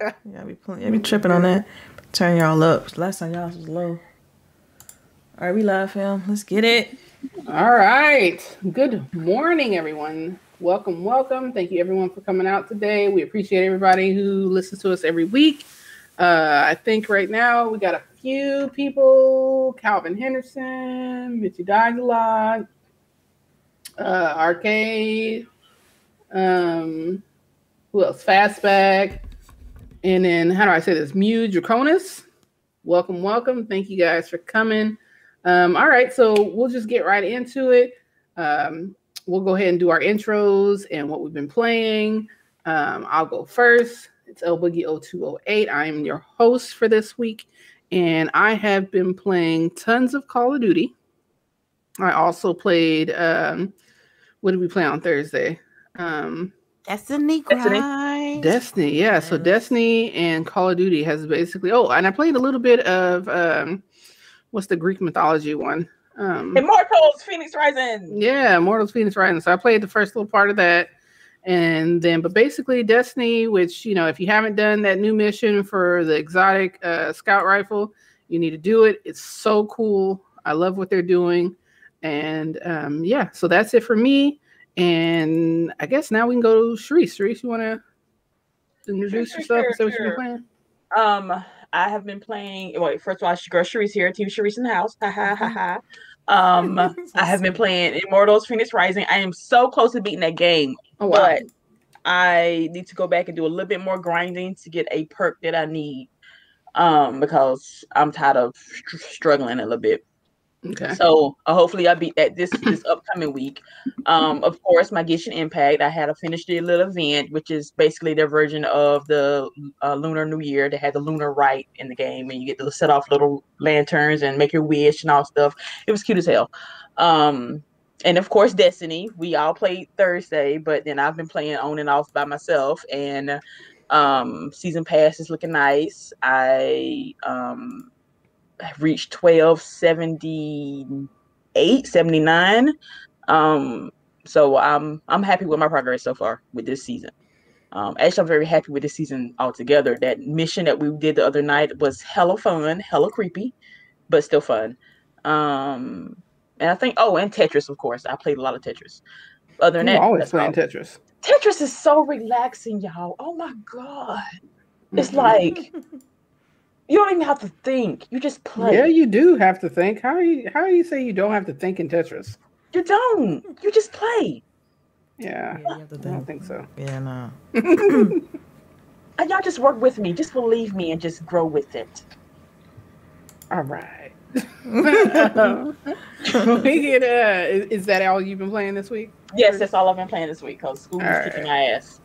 yeah, be playing, yeah, be tripping on that. Turn y'all up. Last time y'all was low. All right, we live, fam. Let's get it. All right. Good morning, everyone. Welcome, welcome. Thank you, everyone, for coming out today. We appreciate everybody who listens to us every week. Uh, I think right now we got a few people: Calvin Henderson, Mitchy Dies uh, Arcade. Um, who else? Fastback. And then how do I say this? Mew Draconis. Welcome, welcome. Thank you guys for coming. Um, all right, so we'll just get right into it. Um, we'll go ahead and do our intros and what we've been playing. Um, I'll go first. It's El Boogie 0208. I am your host for this week, and I have been playing tons of Call of Duty. I also played. Um, what did we play on Thursday? Um, Destiny Destiny. Destiny, yeah. Yes. So Destiny and Call of Duty has basically. Oh, and I played a little bit of um, what's the Greek mythology one? Um, Immortals Fenyx Rising. Yeah, Immortals Fenyx Rising. So I played the first little part of that. And then, but basically, Destiny, which, you know, if you haven't done that new mission for the exotic uh, scout rifle, you need to do it. It's so cool. I love what they're doing. And um, yeah, so that's it for me. And I guess now we can go to Sharice. Sharice, you want to introduce sure, yourself? Sure, say what sure. you've been playing. Um, I have been playing. Wait, first of all, girl Sharice here, Team Sharice in the house. Ha ha ha ha. Um, I have been playing Immortals Fenyx Rising. I am so close to beating that game, oh, wow. but I need to go back and do a little bit more grinding to get a perk that I need. Um, because I'm tired of struggling a little bit. Okay. So uh, hopefully I'll beat that this this upcoming week. Um, of course, my Genshin Impact. I had to finish the little event, which is basically their version of the uh, Lunar New Year. They had the Lunar Rite in the game, and you get to set off little lanterns and make your wish and all stuff. It was cute as hell. Um, and of course, Destiny. We all played Thursday, but then I've been playing on and off by myself, and um, season pass is looking nice. I um reached 1278 79 um so i'm i'm happy with my progress so far with this season. Um actually i'm very happy with this season altogether. That mission that we did the other night was hella fun hella creepy but still fun. Um and i think oh and tetris of course. I played a lot of tetris. Other than you that always playing all. tetris. Tetris is so relaxing y'all. Oh my god. It's like You don't even have to think. You just play. Yeah, you do have to think. How are you how you say you don't have to think in Tetris? You don't. You just play. Yeah, yeah I don't think so. Yeah, no. and y'all just work with me. Just believe me and just grow with it. All right. we get uh is, is, that all you've been playing this week? Yes, that's all I've been playing this week because school is right. kicking my ass.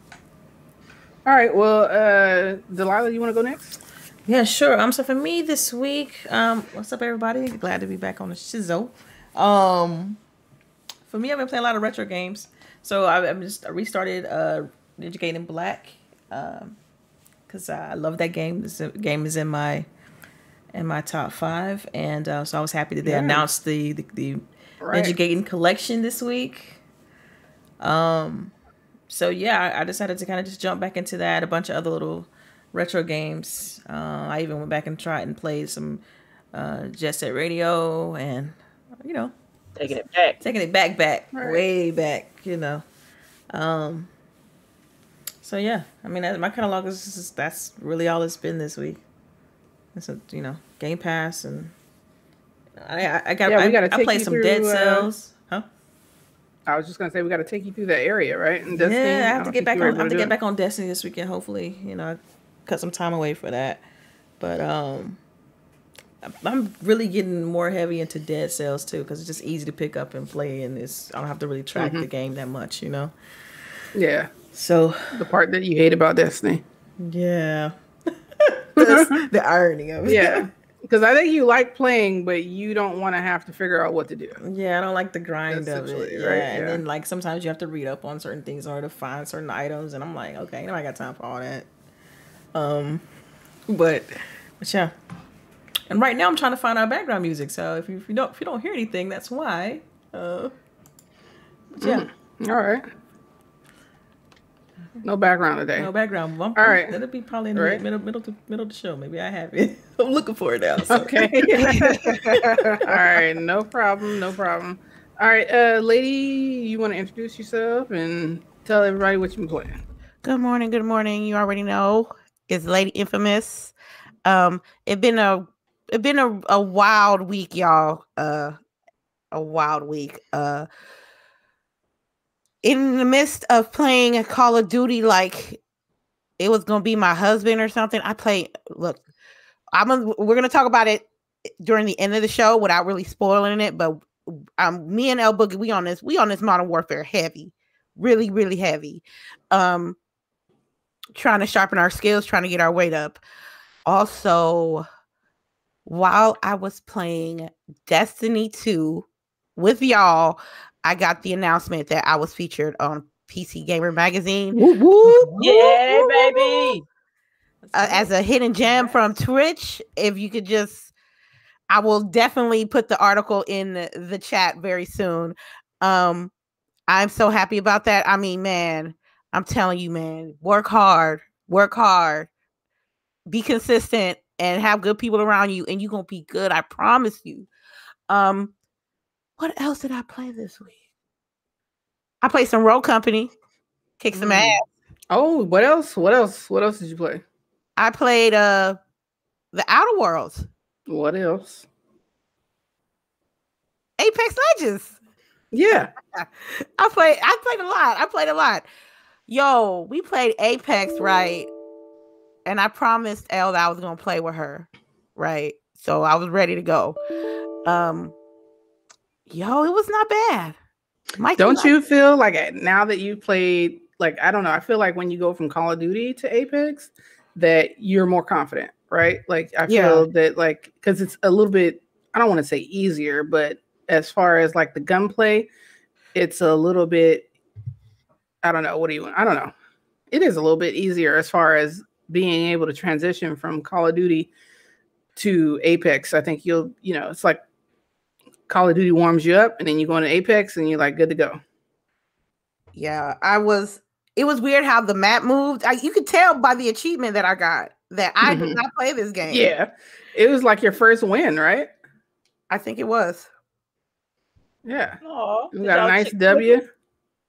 All right. Well, uh Delilah, you want to go next? Yeah, sure. Um, so for me this week, um, what's up, everybody? Glad to be back on the shizzle. Um, for me, I've been playing a lot of retro games. So I, have just I restarted uh Ninja Gaiden Black, um, because I love that game. This game is in my in my top five, and uh, so I was happy that they yeah. announced the the, the right. Ninja Gaiden collection this week. Um, so yeah, I, I decided to kind of just jump back into that. A bunch of other little retro games. Uh, I even went back and tried and played some uh, Jet Set Radio and, you know, taking it back, taking it back, back, right. way back, you know. Um, so yeah, I mean, my catalog is, is that's really all it's been this week. It's a, you know, Game Pass and I I got yeah, I, I played some through, Dead uh, Cells. Uh, huh? I was just gonna say we got to take you through that area, right? And Destiny, yeah, I have to get back on. I have to get back on Destiny this weekend. Hopefully, you know, cut some time away for that. But um, I'm really getting more heavy into Dead Cells too because it's just easy to pick up and play, and it's I don't have to really track mm-hmm. the game that much, you know. Yeah. So the part that you hate about Destiny. Yeah. the irony of it. Yeah. Because I think you like playing, but you don't want to have to figure out what to do. Yeah, I don't like the grind of it. Yeah. Right? And then like sometimes you have to read up on certain things in order to find certain items, and I'm like, okay, you know, I got time for all that. Um, but, but yeah. And right now I'm trying to find our background music. So if you, if you don't if you don't hear anything, that's why. Uh, yeah. Mm, all right. No background today. No background. All right. That'll be probably in the right. middle, middle, to, middle of the show. Maybe I have it. I'm looking for it now. So. Okay. All right. No problem. No problem. All right, uh, lady, you want to introduce yourself and tell everybody what you're playing? Good morning. Good morning. You already know it's Lady Infamous. Um, it been a it been a, a wild week, y'all. Uh, a wild week. Uh, in the midst of playing a Call of Duty, like it was gonna be my husband or something. I play. Look, I'm. We're gonna talk about it during the end of the show without really spoiling it, but um, me and El Boogie, we on this, we on this modern warfare heavy, really, really heavy. Um, trying to sharpen our skills, trying to get our weight up. Also, while I was playing Destiny 2 with y'all, I got the announcement that I was featured on PC Gamer Magazine. Woo, woo, yeah, woo, baby. Uh, as a hidden gem from Twitch, if you could just I will definitely put the article in the chat very soon. Um, I'm so happy about that. I mean, man, I'm telling you, man, work hard, work hard, be consistent, and have good people around you, and you're gonna be good. I promise you. Um, what else did I play this week? I played some Rogue Company, kick some mm. ass. Oh, what else? What else? What else did you play? I played uh the Outer Worlds. What else? Apex Legends. Yeah. I played I played a lot. I played a lot. Yo, we played Apex, right? And I promised Elle that I was gonna play with her, right? So I was ready to go. Um yo, it was not bad. Mike, don't you feel like now that you played like I don't know, I feel like when you go from Call of Duty to Apex that you're more confident right? Like I feel yeah. that like because it's a little bit I don't want to say easier, but as far as like the gunplay, it's a little bit I don't know, what do you want? I don't know. It is a little bit easier as far as being able to transition from Call of Duty to Apex. I think you'll, you know, it's like Call of Duty warms you up and then you go into Apex and you're like good to go. Yeah, I was it was weird how the map moved. I, you could tell by the achievement that I got that I mm-hmm. did not play this game. Yeah. It was like your first win, right? I think it was. Yeah. Aww, we got a nice W.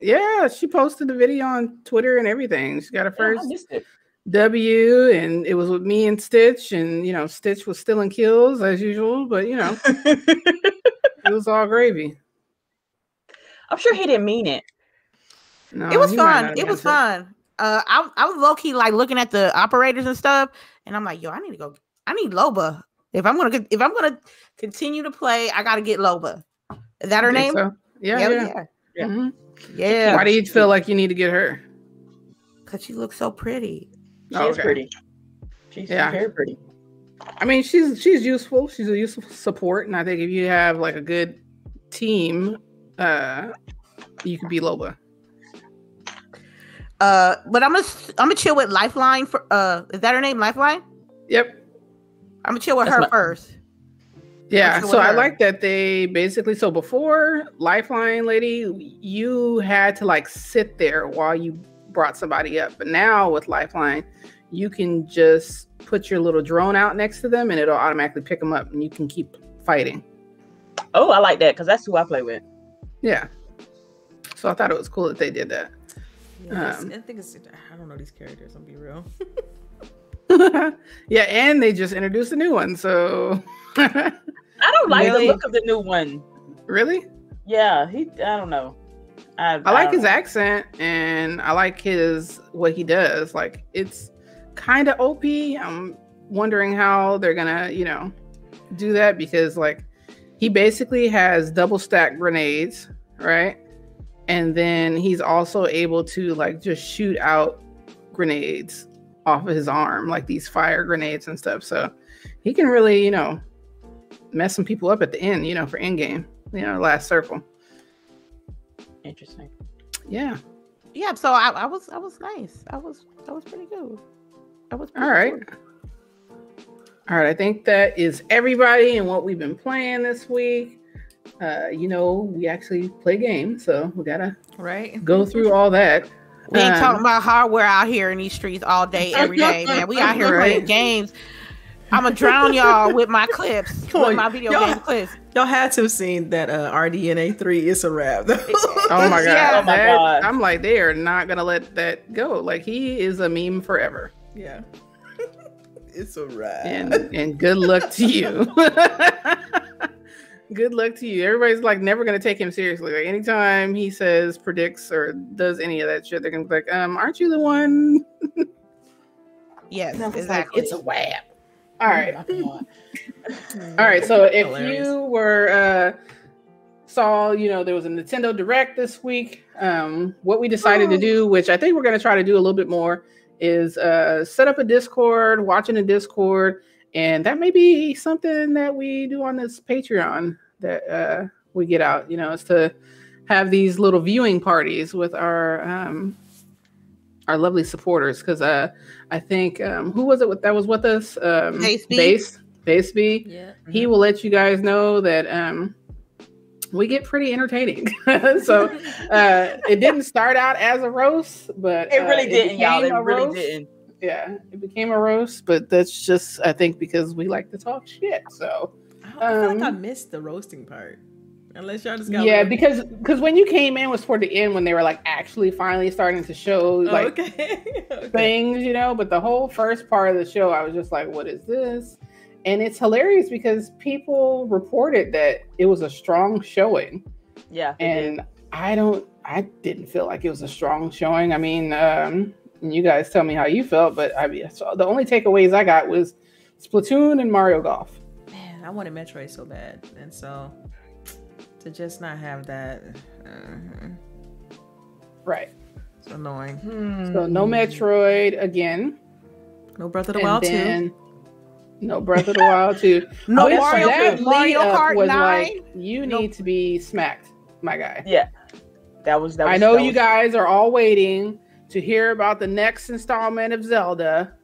Yeah, she posted the video on Twitter and everything. She got her first yeah, W, and it was with me and Stitch, and you know, Stitch was stealing kills as usual, but you know, it was all gravy. I'm sure he didn't mean it. No, it was fun. It was fun uh, I, I was low key like looking at the operators and stuff, and I'm like, yo, I need to go. I need Loba. If I'm gonna if I'm gonna continue to play, I gotta get Loba. Is that her name? So. Yeah, yeah, yeah. Yeah. Mm-hmm. Yeah. Why do you feel like you need to get her? Because she looks so pretty. She's oh, okay. pretty. She's yeah. very pretty. I mean, she's she's useful. She's a useful support, and I think if you have like a good team, uh, you could be Loba. Uh, but I'm gonna I'm gonna chill with Lifeline for uh is that her name? Lifeline? Yep. I'm gonna chill with That's her my- first. Yeah, so I like that they basically so before Lifeline lady, you had to like sit there while you brought somebody up. But now with Lifeline, you can just put your little drone out next to them and it'll automatically pick them up and you can keep fighting. Oh, I like that because that's who I play with. Yeah. So I thought it was cool that they did that. Yeah, um, I think it's I don't know these characters. I'm be real. yeah, and they just introduced a new one, so I don't like really? the look of the new one. Really? Yeah, he. I don't know. I, I, I like his know. accent, and I like his what he does. Like it's kind of op. I'm wondering how they're gonna, you know, do that because like he basically has double stack grenades, right? and then he's also able to like just shoot out grenades off of his arm like these fire grenades and stuff. So he can really you know mess some people up at the end you know for end game you know last circle. Interesting. Yeah. Yeah so I, I was i was nice. I was i was pretty good. I was all right all right i think that is everybody and what we've been playing this week. Uh, you know, we actually play games, so we gotta right. go through all that. We ain't um, talking about hardware out here in these streets all day, every day, man. We out here right. playing games. I'm gonna drown y'all with my clips, with my video game clips. Y'all had to have seen that uh, RDNA three is a wrap. oh my god! Yeah. Oh my god! I'm like, they are not gonna let that go. Like he is a meme forever. Yeah, it's a wrap. And and good luck to you. Good luck to you. Everybody's like never gonna take him seriously. Like anytime he says, predicts, or does any of that shit, they're gonna be like, um, aren't you the one? yes, exactly. it's a whap. All right. All right. So if Hilarious. you were uh saw, you know, there was a Nintendo Direct this week. Um, what we decided oh. to do, which I think we're gonna try to do a little bit more, is uh set up a Discord, watching a Discord and that may be something that we do on this Patreon that uh, we get out. You know, is to have these little viewing parties with our um, our lovely supporters. Because uh, I think um, who was it that was with us? Um, Base Baseby. Yeah. Mm-hmm. He will let you guys know that um, we get pretty entertaining. so uh, it didn't start out as a roast, but it really uh, didn't, it y'all. It really roast. didn't yeah, it became a roast, but that's just I think because we like to talk shit. So I feel um, like I missed the roasting part. Unless y'all just got yeah, because because when you came in was toward the end when they were like actually finally starting to show oh, like okay. okay. things, you know. But the whole first part of the show, I was just like, "What is this?" And it's hilarious because people reported that it was a strong showing. Yeah, and I don't, I didn't feel like it was a strong showing. I mean, um, and you guys tell me how you felt. But I mean, so the only takeaways I got was Splatoon and Mario Golf. Man, I wanted Metroid so bad, and so to just not have that, uh, right? It's annoying. Hmm. So no Metroid again. No Breath of the and Wild then, 2. No Breath of the Wild 2. no Mario, that Mario Kart was 9. Like, you need to be smacked, my guy. Yeah. That was that was, I know that you was... guys are all waiting to hear about the next installment of Zelda.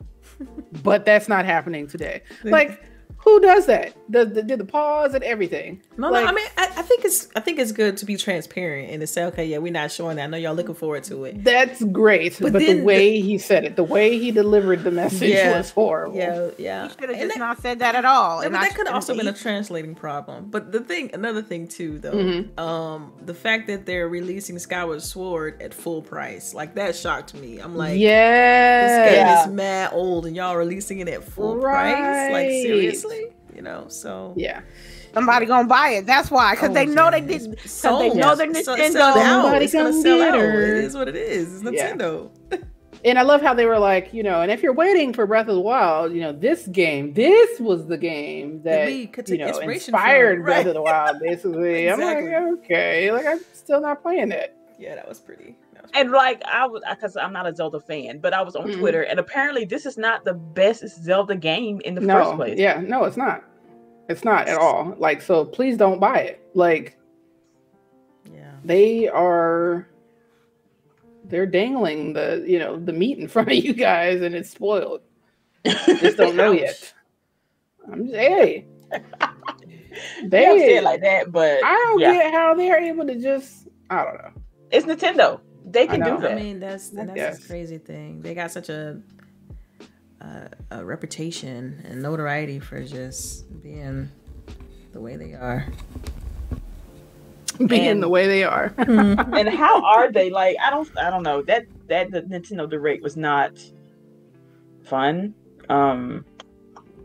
but that's not happening today. Like who does that? The, the did the pause and everything? No, like, no. I mean, I, I, think it's I think it's good to be transparent and to say, okay, yeah, we're not showing that. I know y'all looking forward to it. That's great, but, but the way the, he said it, the way he delivered the message yeah, was horrible. Yeah, yeah. He should have just that, not said that at all. Yeah, but that could have also been a translating problem. But the thing, another thing too, though, mm-hmm. um, the fact that they're releasing Skyward Sword at full price, like that shocked me. I'm like, yeah, this game yeah. is mad old, and y'all releasing it at full right. price. Like seriously you know. So yeah. Somebody gonna buy it. That's why, because oh, they know they did. Because they know they're Nintendo. So, Somebody it's gonna sell out. It is what it is. It's Nintendo. Yeah. and I love how they were like, you know, and if you're waiting for Breath of the Wild, you know, this game, this was the game that you know inspired Breath of the Wild. Basically, exactly. I'm like, okay, like I'm still not playing it. Yeah, that was pretty and like I was, because I'm not a Zelda fan, but I was on mm-hmm. Twitter, and apparently this is not the best Zelda game in the no, first place. Yeah, no, it's not. It's not at all. Like, so please don't buy it. Like, yeah, they are. They're dangling the you know the meat in front of you guys, and it's spoiled. just don't know yet. I'm just hey. they don't say it like that, but I don't yeah. get how they're able to just. I don't know. It's Nintendo. They can do that. I mean, that's that's yes. a crazy thing. They got such a, a, a reputation and notoriety for just being the way they are. Being and, the way they are. and how are they? Like, I don't I don't know. That that the Nintendo Direct was not fun. Um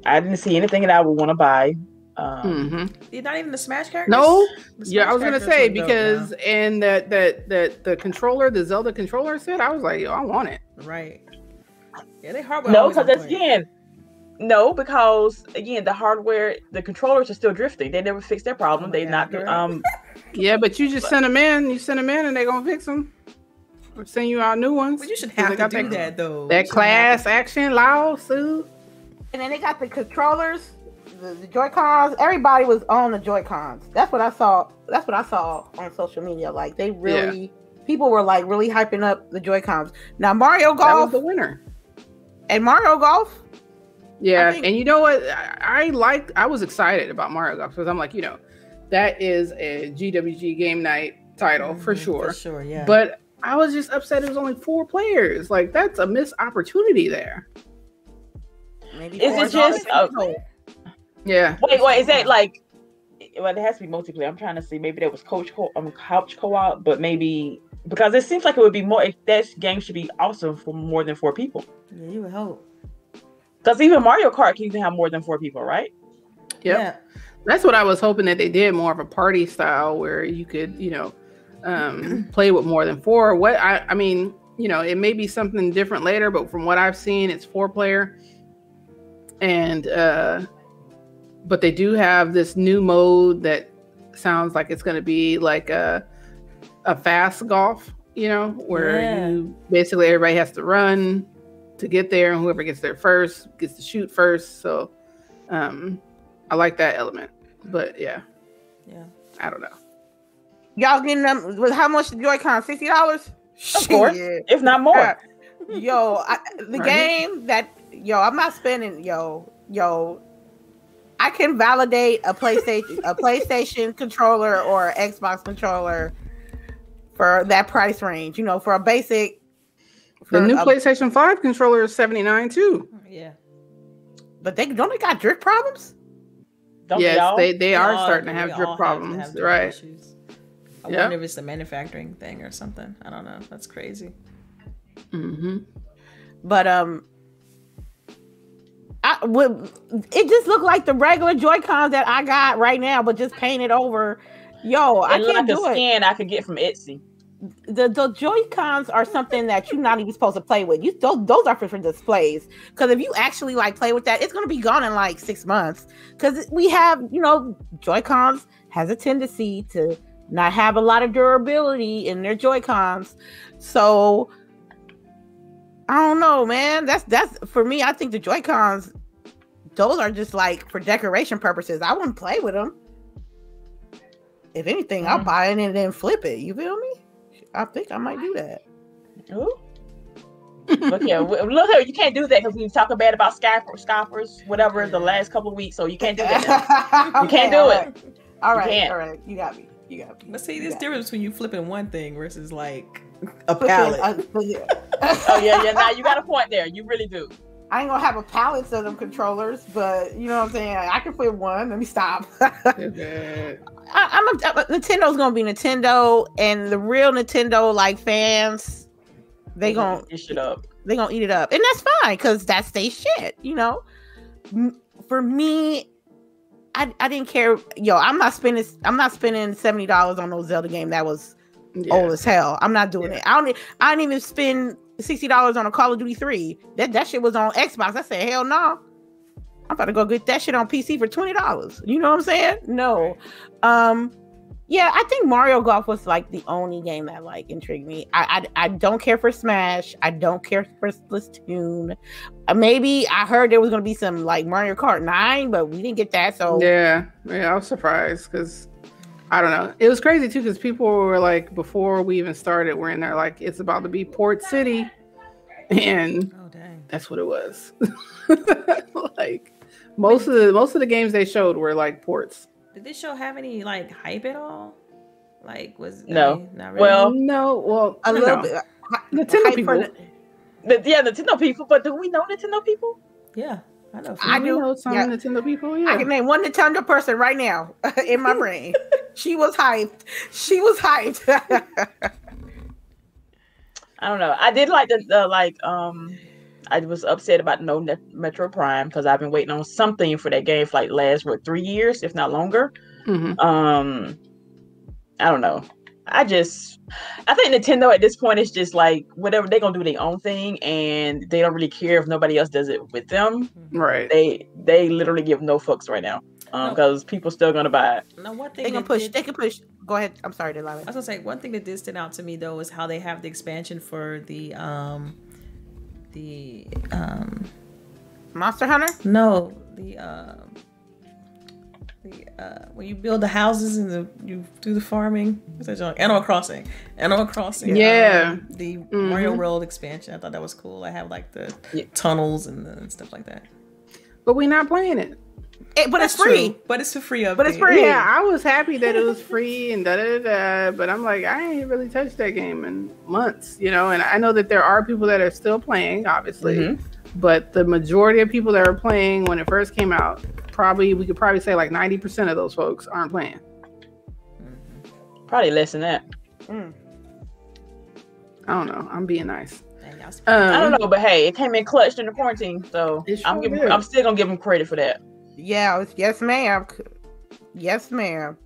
I didn't see anything that I would want to buy. Um, mm-hmm. Not even the Smash characters. No, Smash yeah, I was gonna say because in that that that the controller, the Zelda controller set, I was like, yo, I want it. Right. Yeah, they hardware. No, because again. No, because again, the hardware, the controllers are still drifting. They never fixed their problem. Oh they God, not um. yeah, but you just but, send them in. You send them in, and they gonna fix them. Or send you out new ones. But you should have to do that, that though. That class action lawsuit. And then they got the controllers the, the Joy Cons, everybody was on the Joy Cons. That's what I saw. That's what I saw on social media. Like they really, yeah. people were like really hyping up the Joy Cons. Now Mario Golf, the winner, and Mario Golf. Yeah, think, and you know what? I, I liked. I was excited about Mario Golf because I'm like, you know, that is a GWG game night title mm-hmm, for sure. For sure, yeah. But I was just upset it was only four players. Like that's a missed opportunity there. Maybe is it just uh, yeah? Wait, wait, is that like? Well, it has to be multiplayer. I'm trying to see. Maybe that was coach co- um couch co-op, but maybe because it seems like it would be more. If that game should be awesome for more than four people. Yeah, you would hope. Because even Mario Kart can even have more than four people, right? Yep. Yeah. That's what I was hoping that they did more of a party style where you could, you know, um, play with more than four. What I, I mean, you know, it may be something different later, but from what I've seen, it's four player. And uh, but they do have this new mode that sounds like it's going to be like a a fast golf, you know, where yeah. you basically everybody has to run to get there, and whoever gets there first gets to shoot first. So, um, I like that element. But yeah, yeah, I don't know. Y'all getting them with how much Joy-Con? Sixty dollars? Of course, if not more. Uh, yo, I, the right. game that yo, I'm not spending. Yo, yo, I can validate a PlayStation, a PlayStation controller or Xbox controller for that price range. You know, for a basic. For the new a, PlayStation Five controller is seventy nine too. Yeah, but they don't they got drift problems. Don't yes, they, they, are starting to have drip problems, have drip right? Issues. I yep. wonder if it's the manufacturing thing or something. I don't know. That's crazy. Mm-hmm. But um, I would. It just looked like the regular Joy Cons that I got right now, but just painted over. Yo, it I can't like do a skin I could get from Etsy the, the Joy Cons are something that you're not even supposed to play with. You those, those are for, for displays. Because if you actually like play with that, it's gonna be gone in like six months. Because we have, you know, Joy Cons has a tendency to not have a lot of durability in their Joy Cons. So I don't know, man. That's that's for me. I think the Joy Cons, those are just like for decoration purposes. I wouldn't play with them. If anything, I'll mm. buy it and then flip it. You feel me? I think I might do that. Ooh. look here, look here. You can't do that because we talk bad about scoffers, scoffers, whatever, the last couple of weeks. So you can't do that. you can't do it. All right, all right. You got me. You got me. But see, there's difference between you flipping one thing versus like a palette. oh yeah, yeah. Now you got a point there. You really do. I ain't gonna have a palette of them controllers, but you know what I'm saying. I can flip one. Let me stop. I, am a, a, Nintendo's gonna be Nintendo, and the real Nintendo like fans, they gonna eat it up. They gonna eat it up, and that's fine because that's their shit. You know, for me, I I didn't care. Yo, I'm not spending. I'm not spending seventy dollars on those Zelda game that was yeah. old as hell. I'm not doing yeah. it. I don't. I didn't even spend sixty dollars on a Call of Duty three. That that shit was on Xbox. I said hell no. I'm about to go get that shit on PC for twenty dollars. You know what I'm saying? No. Um, yeah, I think Mario Golf was like the only game that like intrigued me. I I, I don't care for Smash. I don't care for Splatoon. Uh, maybe I heard there was gonna be some like Mario Kart Nine, but we didn't get that. So yeah, yeah, I was surprised because I don't know. It was crazy too because people were like before we even started, we're in there like it's about to be Port City, and oh, that's what it was. like most of the most of the games they showed were like ports. Did this show have any like hype at all? Like was no, not really. Well, no, well a little bit. Uh, Nintendo people. The, yeah, Nintendo people. But do we know Nintendo people? Yeah. I know. I do know some yeah. Nintendo people. Yeah. I can name one Nintendo person right now in my brain. she was hyped. She was hyped. I don't know. I did like the, the like um I was upset about no Metroid Prime because I've been waiting on something for that game for like last what three years, if not longer. Mm-hmm. Um, I don't know. I just, I think Nintendo at this point is just like whatever they're gonna do their own thing, and they don't really care if nobody else does it with them. Right? They they literally give no fucks right now because um, no. people still gonna buy it. No, one thing they can push. Did, they can push. Go ahead. I'm sorry, Delilah. I was gonna say one thing that did stand out to me though is how they have the expansion for the um the um Monster Hunter? No, the um the uh when you build the houses and the you do the farming. What's that? Animal Crossing. Animal Crossing. Yeah. Um, the mm-hmm. Mario World expansion. I thought that was cool. I have like the yeah. tunnels and, the, and stuff like that. But we're not playing it. It, but That's it's free. True. But it's for free update. But it's free. Yeah, I was happy that it was free and da da da. But I'm like, I ain't really touched that game in months, you know. And I know that there are people that are still playing, obviously. Mm-hmm. But the majority of people that were playing when it first came out, probably we could probably say like 90% of those folks aren't playing. Probably less than that. Mm. I don't know. I'm being nice. Um, I don't know, but hey, it came in clutched in the quarantine, so sure I'm giving, I'm still gonna give them credit for that. Yeah, yes, ma'am. Yes, ma'am.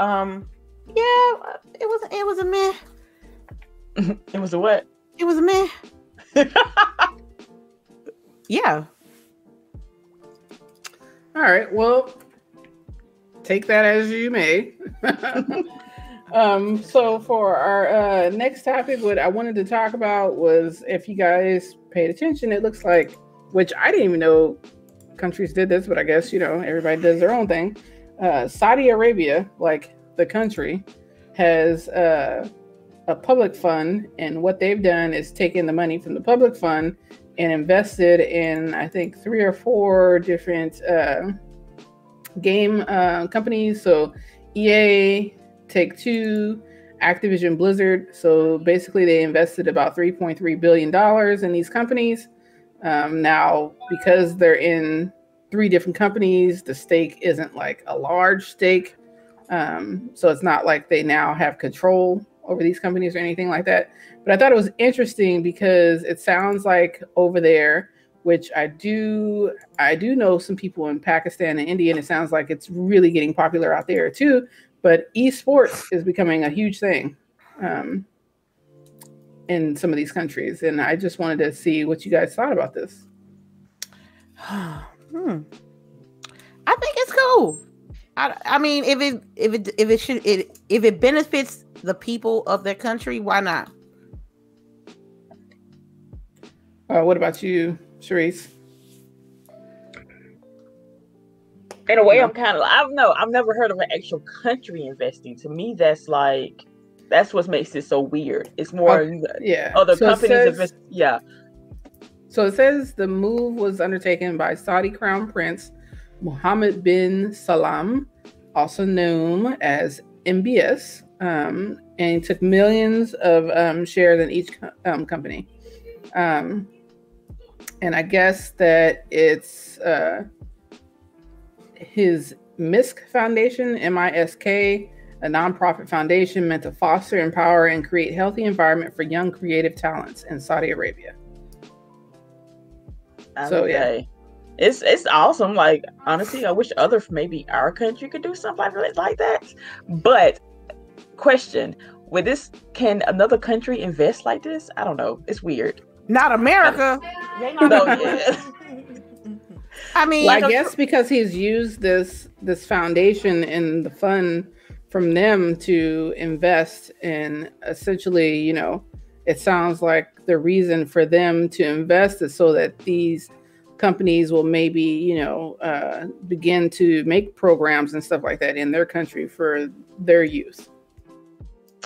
Um, yeah, it was it was a meh. it was a what? It was a meh. yeah. All right. Well, take that as you may. um, so for our uh, next topic, what I wanted to talk about was if you guys paid attention, it looks like, which I didn't even know countries did this, but I guess you know everybody does their own thing. Uh, Saudi Arabia, like the country, has uh, a public fund, and what they've done is taken the money from the public fund and invested in, I think, three or four different uh, game uh, companies. So EA, Take Two, Activision Blizzard. So basically, they invested about $3.3 billion in these companies. Um, now, because they're in three different companies, the stake isn't like a large stake. Um, so it's not like they now have control over these companies or anything like that. But I thought it was interesting because it sounds like over there, which I do, I do know some people in Pakistan and India, and it sounds like it's really getting popular out there too. But esports is becoming a huge thing. Um, in some of these countries. And I just wanted to see what you guys thought about this. hmm. I think it's cool. I, I mean, if it if it if it should it if it benefits the people of their country, why not? Uh, what about you, Sharice? In a way, I'm kind of I've no I've never heard of an actual country investing. To me, that's like that's what makes it so weird. It's more uh, yeah. Other so companies, says, yeah. So it says the move was undertaken by Saudi Crown Prince Mohammed bin Salman, also known as MBS, um, and he took millions of um, shares in each um, company. Um, and I guess that it's uh, his MISK Foundation, M I S K, a nonprofit foundation meant to foster, empower, and create healthy environment for young creative talents in Saudi Arabia. Okay. So yeah. It's it's awesome. Like honestly, I wish other maybe our country could do something like, like that. But question: With this, can another country invest like this? I don't know. It's weird. Not America. no, yeah. I mean, well, I uh, guess because he's used this this foundation in the fund from them to invest in essentially, you know, it sounds like the reason for them to invest is so that these companies will maybe, you know, uh, begin to make programs and stuff like that in their country for their youth.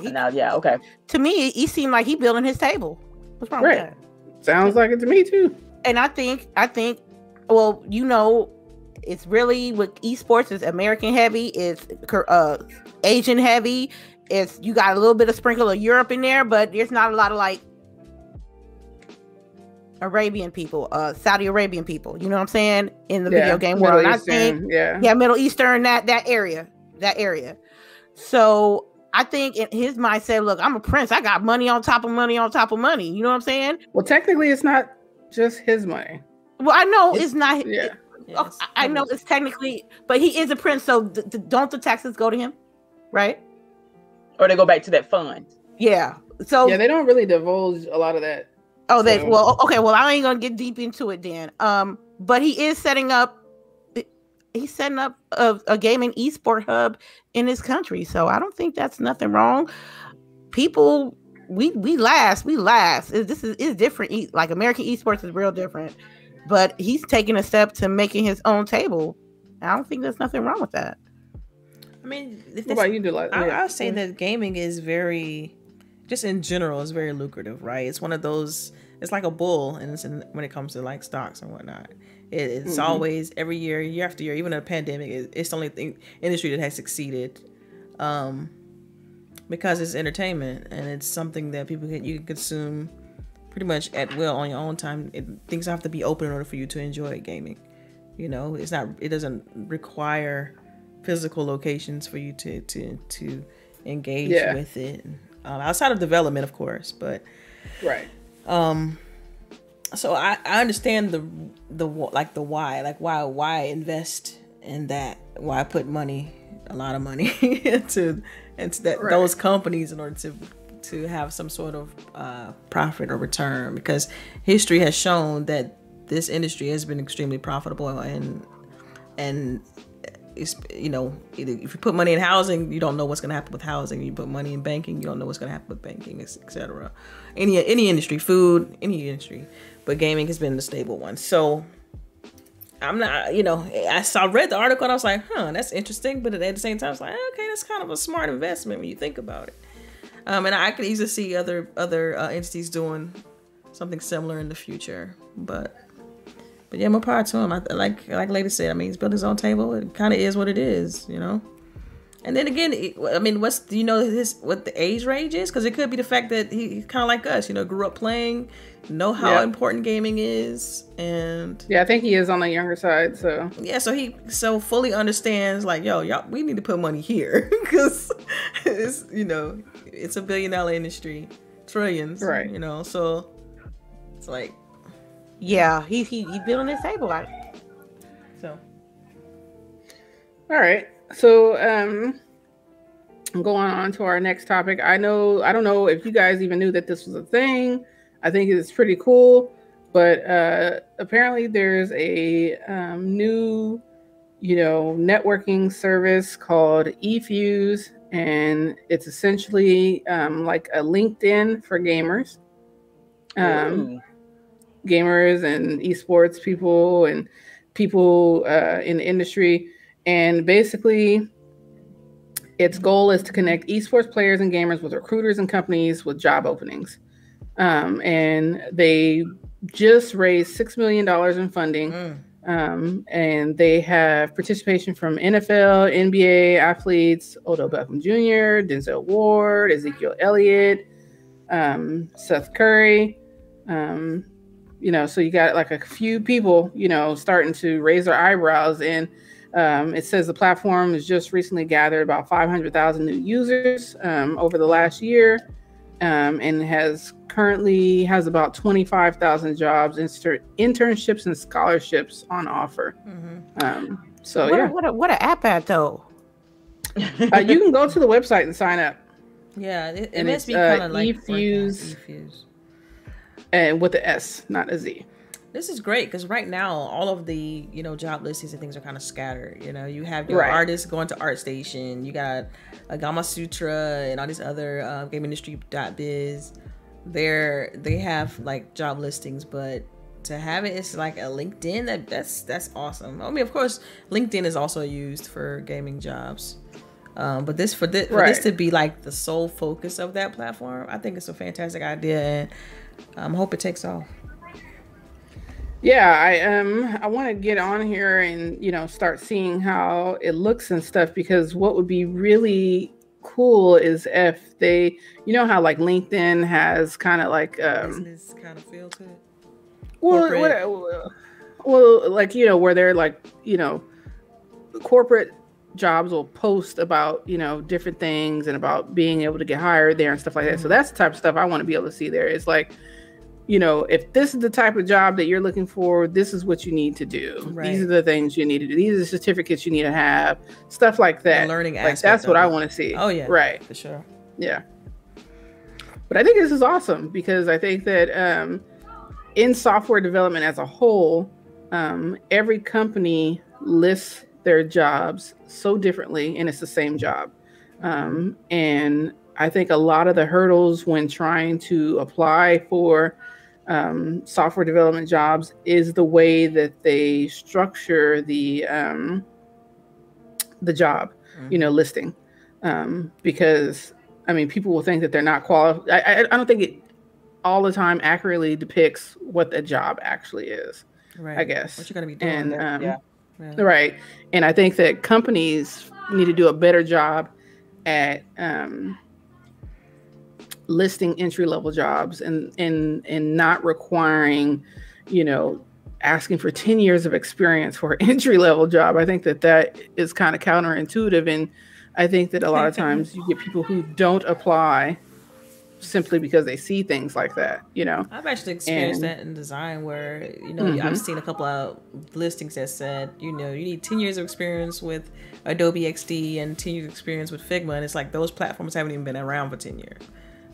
Now, yeah, okay. To me, he seemed like he building his table. What's wrong right. with that? Sounds like it to me too. And I think, I think, well, you know, it's really with esports is American heavy, it's uh, Asian heavy. It's you got a little bit of sprinkle of Europe in there, but there's not a lot of like Arabian people, uh, Saudi Arabian people. You know what I'm saying in the yeah, video game Middle world. Eastern, I think, yeah, yeah, Middle Eastern that that area, that area. So I think in his mindset, look, I'm a prince. I got money on top of money on top of money. You know what I'm saying? Well, technically, it's not just his money. Well, I know it's, it's not. Yeah. Yes. I know it's technically, but he is a prince, so th- th- don't the taxes go to him, right? Or they go back to that fund. Yeah. So yeah, they don't really divulge a lot of that. Oh, they so. well, okay. Well, I ain't gonna get deep into it then. Um, but he is setting up. He's setting up a, a gaming esport hub in his country, so I don't think that's nothing wrong. People, we we last, we last. This is is different. Like American esports is real different but he's taking a step to making his own table. I don't think there's nothing wrong with that. I mean, if what about you, do like? I, I'll say that gaming is very, just in general, is very lucrative, right? It's one of those it's like a bull, and it's in, when it comes to like stocks and whatnot. It, it's mm-hmm. always every year, year after year, even in a pandemic, it, it's the only thing industry that has succeeded, um, because it's entertainment and it's something that people can you can consume pretty much at will on your own time. It, things have to be open in order for you to enjoy gaming. You know, it's not. It doesn't require physical locations for you to to to engage yeah. with it. Um, outside of development, of course, but right. Um. So I I understand the the like the why like why why invest in that why put money a lot of money into into that right. those companies in order to to have some sort of uh, profit or return because history has shown that this industry has been extremely profitable and and it's you know if you put money in housing you don't know what's going to happen with housing. You put money in banking you don't know what's going to happen with banking etc any any industry food any industry but gaming has been the stable one. So i'm not you know i saw read the article and i was like huh that's interesting but at the same time i was like okay that's kind of a smart investment when you think about it. Um, and i could easily see other other uh, entities doing something similar in the future but but yeah, more power to him. I, like like Lady said, I mean, he's built his own table. It kind of is what it is, you know. And then again, I mean, what's do you know his what the age range is? Because it could be the fact that he, he's kind of like us, you know, grew up playing, know how yep. important gaming is, and yeah, I think he is on the younger side. So yeah, so he so fully understands like, yo, y'all, we need to put money here because it's you know it's a billion dollar industry, trillions, right? You know, so it's like yeah, he he he building his table. Like, so. All right. So um going on to our next topic. I know I don't know if you guys even knew that this was a thing. I think it's pretty cool, but uh apparently there's a um, new you know networking service called eFuse and it's essentially um, like a LinkedIn for gamers. Um, gamers and esports people and people uh, in the industry. And basically, its goal is to connect esports players and gamers with recruiters and companies with job openings. Um, and they just raised $6 million in funding. Mm. Um, and they have participation from NFL, NBA athletes, Odell Beckham Jr., Denzel Ward, Ezekiel Elliott, um, Seth Curry, um, you know, so you got like a few people, you know, starting to raise their eyebrows. And um, it says the platform has just recently gathered about 500,000 new users um, over the last year um, and has currently has about 25,000 jobs, inter- internships and scholarships on offer. Mm-hmm. Um, so what yeah. A, what a, what an app at though. uh, you can go to the website and sign up. Yeah, it, it must be kind of uh, like eFuse and with the S, not a Z. This is great because right now all of the you know job listings and things are kind of scattered. You know, you have your right. artists going to ArtStation, you got a Gamasutra and all these other uh, game industry biz. They're they have like job listings, but to have it, it's like a LinkedIn. That that's that's awesome. I mean, of course, LinkedIn is also used for gaming jobs. Um, but this for this for this to be like the sole focus of that platform, I think it's a fantastic idea, and um, hope it takes off. Yeah, I um I want to get on here and you know start seeing how it looks and stuff because what would be really cool is if they you know how like LinkedIn has kind of like um business kind of feel to it. Well, what, well, like you know where they're like you know corporate jobs will post about you know different things and about being able to get hired there and stuff like that. Mm-hmm. So that's the type of stuff I want to be able to see there. It's like you know, if this is the type of job that you're looking for, this is what you need to do. Right. These are the things you need to do. These are the certificates you need to have. Stuff like that. The learning like that's what I want to see. Oh yeah, right, for sure. Yeah, but I think this is awesome because I think that um, in software development as a whole, um, every company lists their jobs so differently, and it's the same job. Um, and I think a lot of the hurdles when trying to apply for um, software development jobs is the way that they structure the um, the job, mm-hmm. you know, listing. Um, because I mean, people will think that they're not qualified. I, I, I, don't think it all the time accurately depicts what the job actually is. Right. I guess. What you're gonna be doing. And um, Yeah. Yeah. Right. And I think that companies need to do a better job at um, listing entry level jobs and, and, and not requiring, you know, asking for 10 years of experience for an entry level job. I think that that is kind of counterintuitive. And I think that a lot of times you get people who don't apply simply because they see things like that, you know? I've actually experienced And- that in design where, you know, Mhm. I've seen a couple of listings that said, you know, you need 10 years of experience with Adobe XD and 10 years of experience with Figma. And it's like those platforms haven't even been around for 10 years.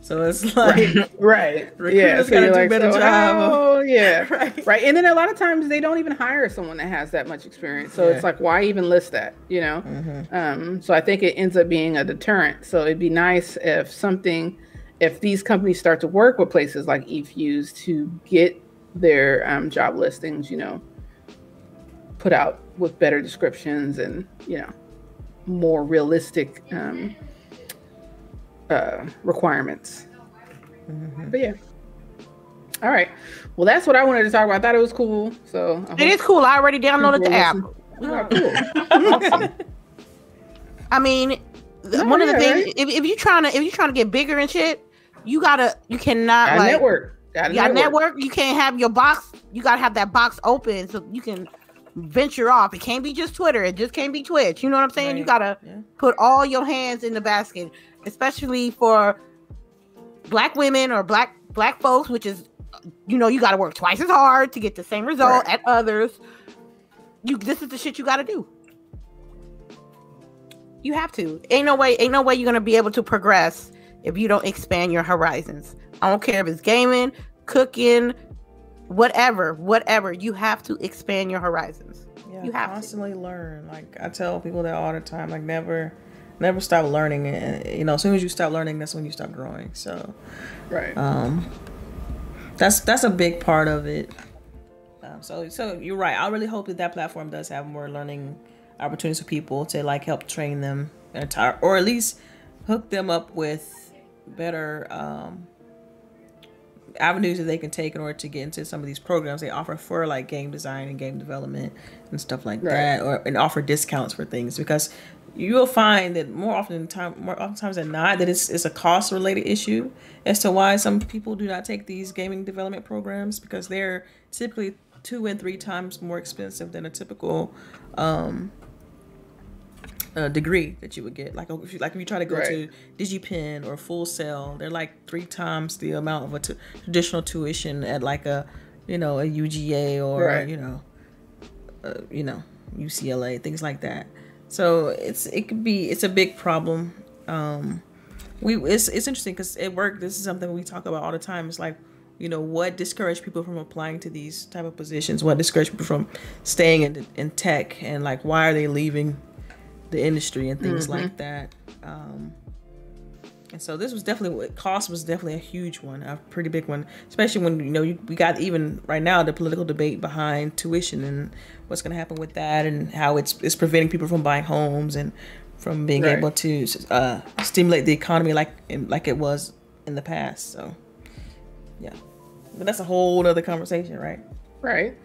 So it's like, right. Recruiters Yeah. So gotta you're like, better so how- yeah. right. Right. And then a lot of times they don't even hire someone that has that much experience. So it's like, why even list that? You know? Mhm. Um, so I think it ends up being a deterrent. So it'd be nice if something, if these companies start to work with places like eFuse to get their um, job listings, you know, put out with better descriptions and, you know, more realistic um, uh, requirements. Mhm. But yeah. All right. Well, that's what I wanted to talk about. I thought it was cool. So I It cool. I already downloaded the app. Oh, cool. I mean, No, one of the things right? if, if you're trying to if you're trying to get bigger and shit, you gotta you cannot Got a like network. Got a you network. network. You can't have your box. You gotta have that box open so you can venture off. It can't be just Twitter. It just can't be Twitch. You know what I'm saying? You gotta Yeah. put all your hands in the basket, especially for black women or black black folks, which is you know you got to work twice as hard to get the same result Right. at others. You this is the shit you got to do. You have to. Ain't no way. Ain't no way you're gonna be able to progress if you don't expand your horizons. I don't care if it's gaming, cooking, whatever, whatever. You have to expand your horizons. Yeah, You have to. constantly learn. Like I tell people that all the time. Like never, never stop learning. And you know, as soon as you stop learning, that's when you stop growing. So, Right. um, that's that's a big part of it. Um, so, so you're right. I really hope that that platform does have more learning opportunities for people to like help train them, entire, or at least hook them up with better um, avenues that they can take in order to get into some of these programs they offer for like game design and game development and stuff like Right. that, or and offer discounts for things because you will find that more often than time, more oftentimes than not, that it's it's a cost related issue as to why some people do not take these gaming development programs because they're typically two and three times more expensive than a typical um, uh, degree that you would get. Like if you like if you try to go Right. to DigiPen or Full Sail, they're like three times the amount of a t- traditional tuition at like a you know a UGA or Right. you know uh, you know UCLA things like that. So it's it could be it's a big problem. Um, we it's it's interesting because at work this is something we talk about all the time. It's like you know what discourage people from applying to these type of positions. What discourage people from staying in in tech and like why are they leaving the industry and things like that. Um, and so this was definitely cost was definitely a huge one, a pretty big one, especially when you know you, we got even right now the political debate behind tuition and what's going to happen with that and how it's it's preventing people from buying homes and from being Right. able to uh, stimulate the economy like like it was in the past. So yeah, but that's a whole other conversation, right? Right.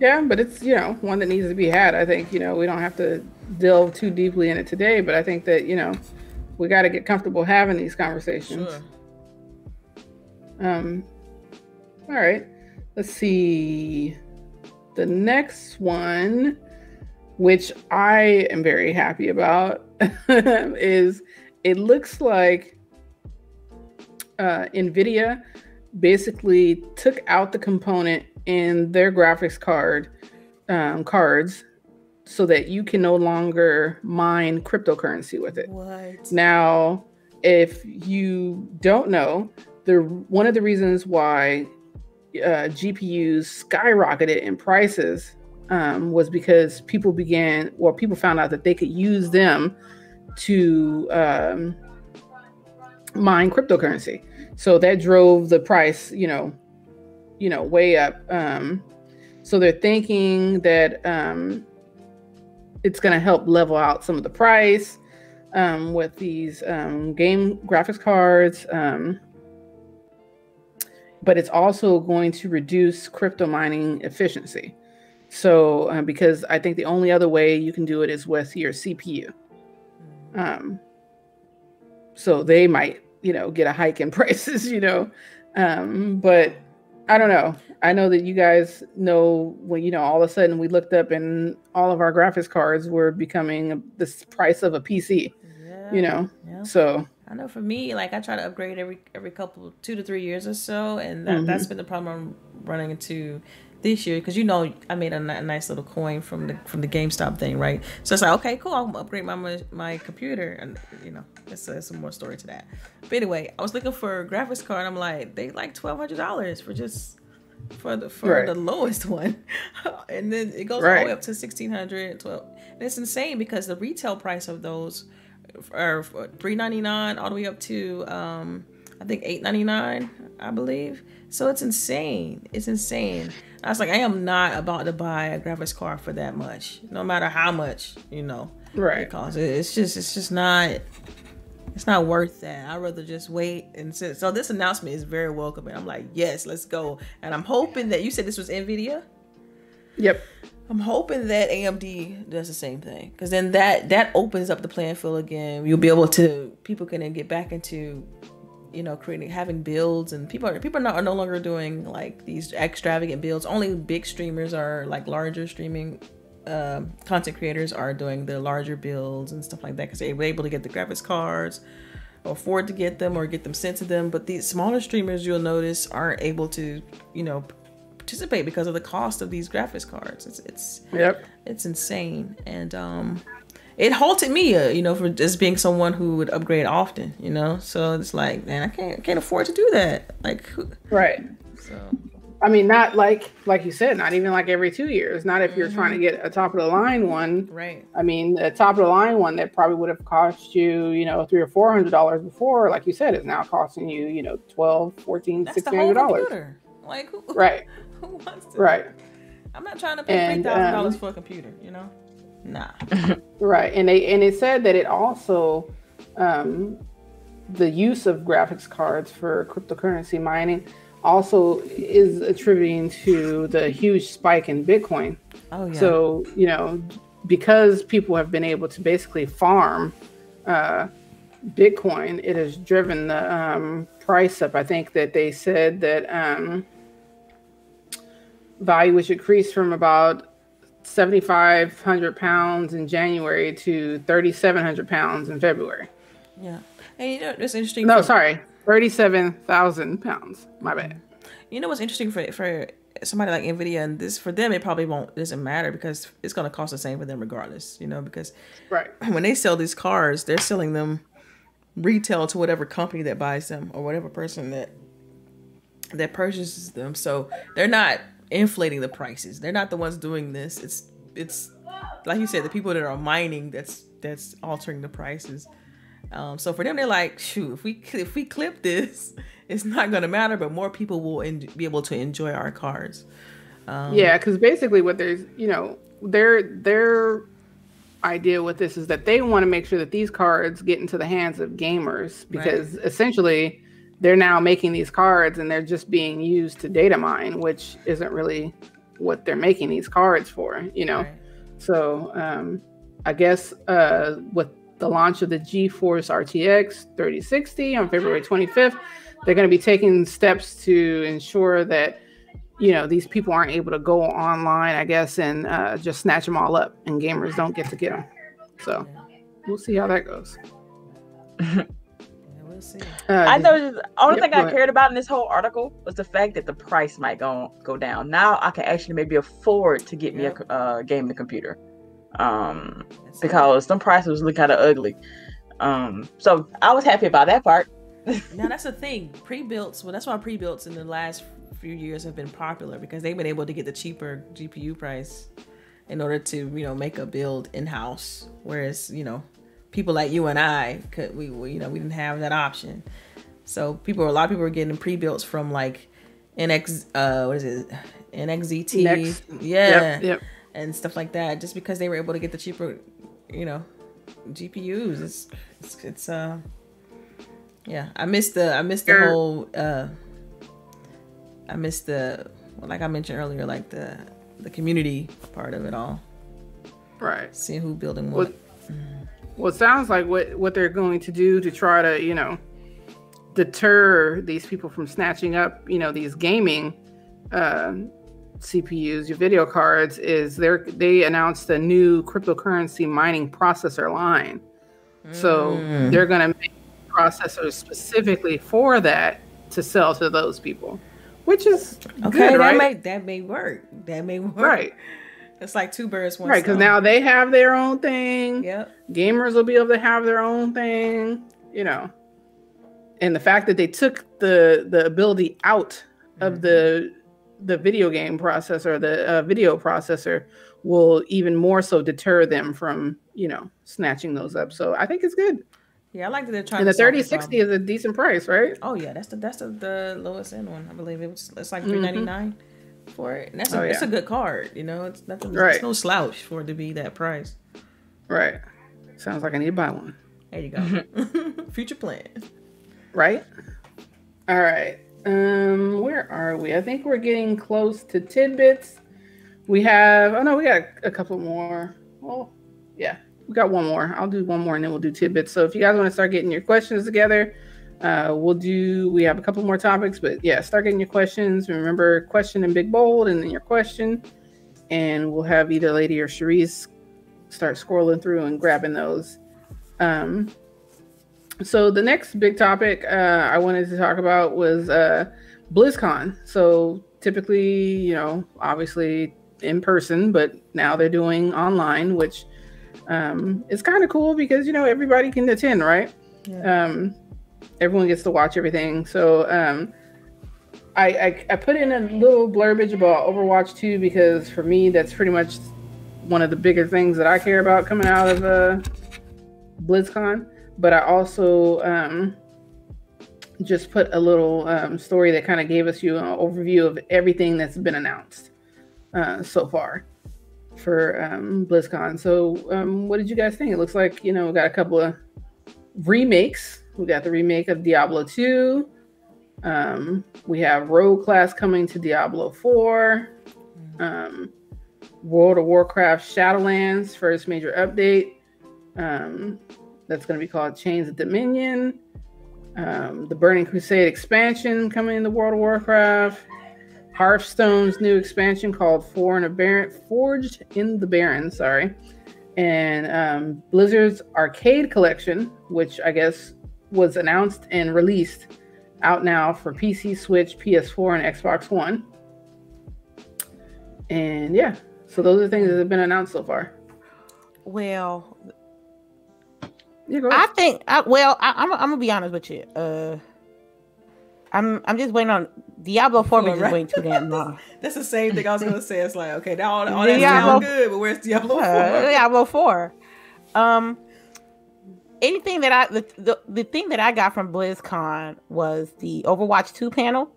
Yeah, but it's you know one that needs to be had. I think you know we don't have to delve too deeply in it today, but I think that you know we got to get comfortable having these conversations. Sure. Um. All right. Let's see. The next one, which I am very happy about, is it looks like uh, NVIDIA basically took out the component in their graphics card um, cards so that you can no longer mine cryptocurrency with it. What? Now, if you don't know, the one of the reasons why uh, GPUs skyrocketed in prices um, was because people began, well, people found out that they could use them to um, mine cryptocurrency. So that drove the price, you know, you know, way up. Um, so they're thinking that um, it's going to help level out some of the price um, with these um, game graphics cards. Um, but it's also going to reduce crypto mining efficiency. So, uh, because I think the only other way you can do it is with your CPU. Um, so they might, you know, get a hike in prices, you know. Um, but I don't know. I know that you guys know when you know all of a sudden we looked up and all of our graphics cards were becoming the price of a PC. Yeah, you know, yeah. so I know for me, like I try to upgrade every every couple two to three years or so, and that, mm-hmm. that's been the problem I'm running into this year because you know I made a, a, nice little coin from the from the GameStop thing, right? So it's like okay, cool, I'll upgrade my my, computer, and you know, it's, some more story to that. But anyway, I was looking for a graphics card. I'm like, they like twelve hundred dollars for just for the for right. the lowest one, and then it goes right. all the way up to 1600 12 and it's insane because the retail price of those are 399 all the way up to um I think 899 I believe. So it's insane. It's insane. I was like, I am not about to buy a graphics card for that much, no matter how much you know. Right. It costs. It's just, it's just not, it's not worth that. I'd rather just wait and sit. So this announcement is very welcome, and I'm like, yes, let's go. And I'm hoping that you said this was Nvidia. Yep. I'm hoping that AMD does the same thing because then that that opens up the playing field again. You'll be able to people can then get back into you know creating having builds and people are people are, not, are no longer doing like these extravagant builds. Only big streamers are like larger streaming uh, content creators are doing the larger builds and stuff like that because they're able to get the graphics cards afford to get them or get them sent to them. But these smaller streamers you'll notice aren't able to you know participate because of the cost of these graphics cards. It's it's yep. it's insane. And um it halted me, uh, you know, for just being someone who would upgrade often, you know. So it's like, man, I can't can't afford to do that. Like, right. So, I mean, not like like you said, not even like every two years. Not if you're mm-hmm. trying to get a top of the line one. Right. I mean, a top of the line one that probably would have cost you, you know, three or four hundred dollars before, like you said, is now costing you, you know, twelve, fourteen, sixteen hundred dollars. Like, who, right. Who wants to? Right. I'm not trying to pay three thousand dollars um, for a computer, you know. Nah. right, and they and it said that it also um, the use of graphics cards for cryptocurrency mining also is attributing to the huge spike in Bitcoin. Oh yeah. So you know because people have been able to basically farm uh, Bitcoin, it has driven the um, price up. I think that they said that um, value which increased from about 7,500 pounds in January to 3,700 pounds in February. Yeah. And you know, it's interesting. No, for, sorry, 37,000 pounds. My bad. Mm-hmm. You know what's interesting for for somebody like Nvidia and this for them it probably won't it doesn't matter because it's going to cost the same for them regardless. You know because right when they sell these cars, they're selling them retail to whatever company that buys them or whatever person that that purchases them. So they're not inflating the prices. They're not the ones doing this. It's it's like you said, the people that are mining that's that's altering the prices. Um, so for them, they're like, shoot, if we if we clip this, it's not gonna matter, but more people will en- be able to enjoy our cars. Um, yeah, because basically, what there's you know their their idea with this is that they want to make sure that these cards get into the hands of gamers because right. essentially they're now making these cards and they're just being used to data mine, which isn't really what they're making these cards for, you know. Right. So um, I guess uh, with the launch of the GeForce RTX 3060 on February 25th, they're going to be taking steps to ensure that you know these people aren't able to go online, I guess, and uh, just snatch them all up, and gamers don't get to get them. So we'll see how that goes. see. Uh, I thought the only thing I cared about in this whole article was the fact that the price might go go down. Now I can actually maybe afford to get me a uh, gaming computer, um, because some prices look kind of ugly. Um, so I was happy about that part. now that's the thing. Pre-builts. Well, that's why pre-builts in the last few years have been popular because they've been able to get the cheaper GPU price in order to you know make a build in house. Whereas you know people like you and I could we, we you know we didn't have that option. So people a lot of people were getting pre-built from like NX uh what is it NXZT Next. yeah yep, yep. and stuff like that just because they were able to get the cheaper you know GPUs it's it's, it's uh yeah I missed the I missed the whole uh I missed the well, like I mentioned earlier, like the the community part of it all. Right. Seeing who building what. Well, it sounds like what what they're going to do to try to you know deter these people from snatching up you know these gaming uh, CPUs, your video cards, is they they announced a new cryptocurrency mining processor line. So Mm. they're going to make processors specifically for that to sell to those people, which is Okay, good, that right? may that may work. That may work. right, It's like two birds, one right. Because now they have their own thing. Yep. Gamers will be able to have their own thing, you know. And the fact that they took the the ability out of the the video game processor, the uh, video processor, will even more so deter them from you know snatching those up. So I think it's good. Yeah, I like that they're trying. And the thirty sixty is a decent price, right? Oh yeah, that's the that's the, the lowest end one. I believe it was it's like three ninety nine for it. And that's a, Oh, it's a good card. You know, it's nothing. Right. It's no slouch for it to be that price. Right. Sounds like I need to buy one. There you go. Future plan. right? All right. Um, where are we? I think we're getting close to tidbits. We have oh no, we got a couple more. Well, yeah, we got one more. I'll do one more and then we'll do tidbits. So if you guys want to start getting your questions together, uh, we'll do we have a couple more topics, but yeah, start getting your questions. Remember question in big bold and then your question. And we'll have either Lady or Cherise start scrolling through and grabbing those. Um, so the next big topic uh, I wanted to talk about was uh, BlizzCon. So typically, you know, obviously in person, but now they're doing online, which um, is kind of cool because you know everybody can attend, right? Yeah. Um, everyone gets to watch everything. So um, I, I I put in a little blurbage about Overwatch 2 because for me that's pretty much one of the bigger things that I care about coming out of uh, BlizzCon but I also um, just put a little um, story that kind of gave us you an overview of everything that's been announced uh, so far for um, BlizzCon. So, um, what did you guys think? It looks like you know we got a couple of remakes. We got the remake of Diablo 2. Um, we have Rogue Class coming to Diablo 4. Um, World of Warcraft Shadowlands first major update. Um, that's going to be called Chains of Domination. Um, the Burning Crusade expansion coming in the World of Warcraft. Hearthstone's new expansion called For in a Baron, Forged in the Baron, sorry. And um, Blizzard's Arcade Collection, which I guess was announced and released out now for PC, Switch, PS4, and Xbox One. And yeah, so those are the things that have been announced so far. Well, Yeah, go I think. I, well, I, I'm. I'm gonna be honest with you. Uh, I'm. I'm just waiting on Diablo Four. Been Right. just waiting too damn long. That's the same thing I was gonna say. It's like, okay, now all, all that Diablo- sound good, but where's Diablo Uh, 4? Diablo Four. Um, anything that I the, the the thing that I got from BlizzCon was the Overwatch Two panel.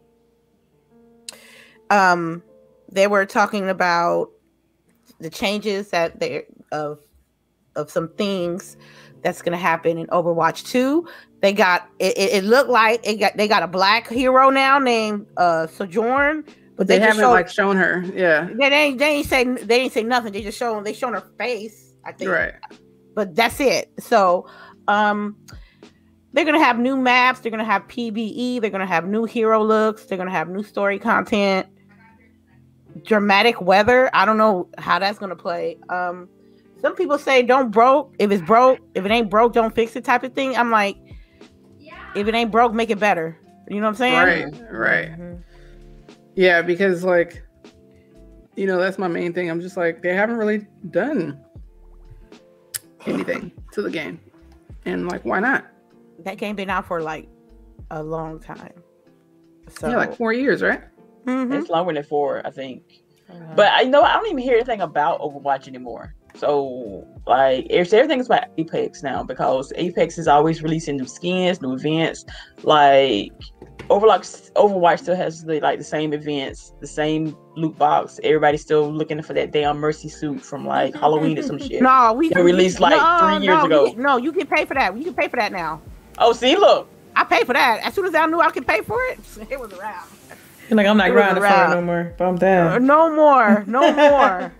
Um, they were talking about the changes that they of of some things that's going to happen in Overwatch 2. They got it, it, it looked like it got they got a black hero now named uh Sojourn, But they, just haven't showed- like shown her. Yeah. they, they ain't they ain't say they ain't say nothing. They just shown they shown her face. I think Right. but that's it. So, um, they're gonna have new maps. They're gonna have PvE. They're gonna have new hero looks. They're gonna have new story content. Dramatic weather. I don't know how that's gonna play. Um, some people say don't broke. If it's broke, if it ain't broke, don't fix it. Type of thing. I'm like, if it ain't broke, make it better. You know what I'm saying? Right. Right. Mhm. Yeah, because like, you know, that's my main thing. I'm just like, they haven't really done anything to the game, and like, why not? That game been out for like a long time. So yeah, like four years, right? Mhm. It's longer than four, I think. Uh-huh. But I know I don't even hear anything about Overwatch anymore. So like it's everything's about Apex now because Apex is always releasing new skins, new events. Like Overwatch Overwatch still has the like the same events, the same loot box. Everybody's still looking for that damn mercy suit from like Halloween or some shit. No, we They released, like, three years no, ago. you- no, you can pay for that. You can pay for that now. Oh, see, look. I pay for that. As soon as I knew I could pay for it, it was around. You're like, I'm not grinding for it no more. But I'm down. Uh, no more. No more.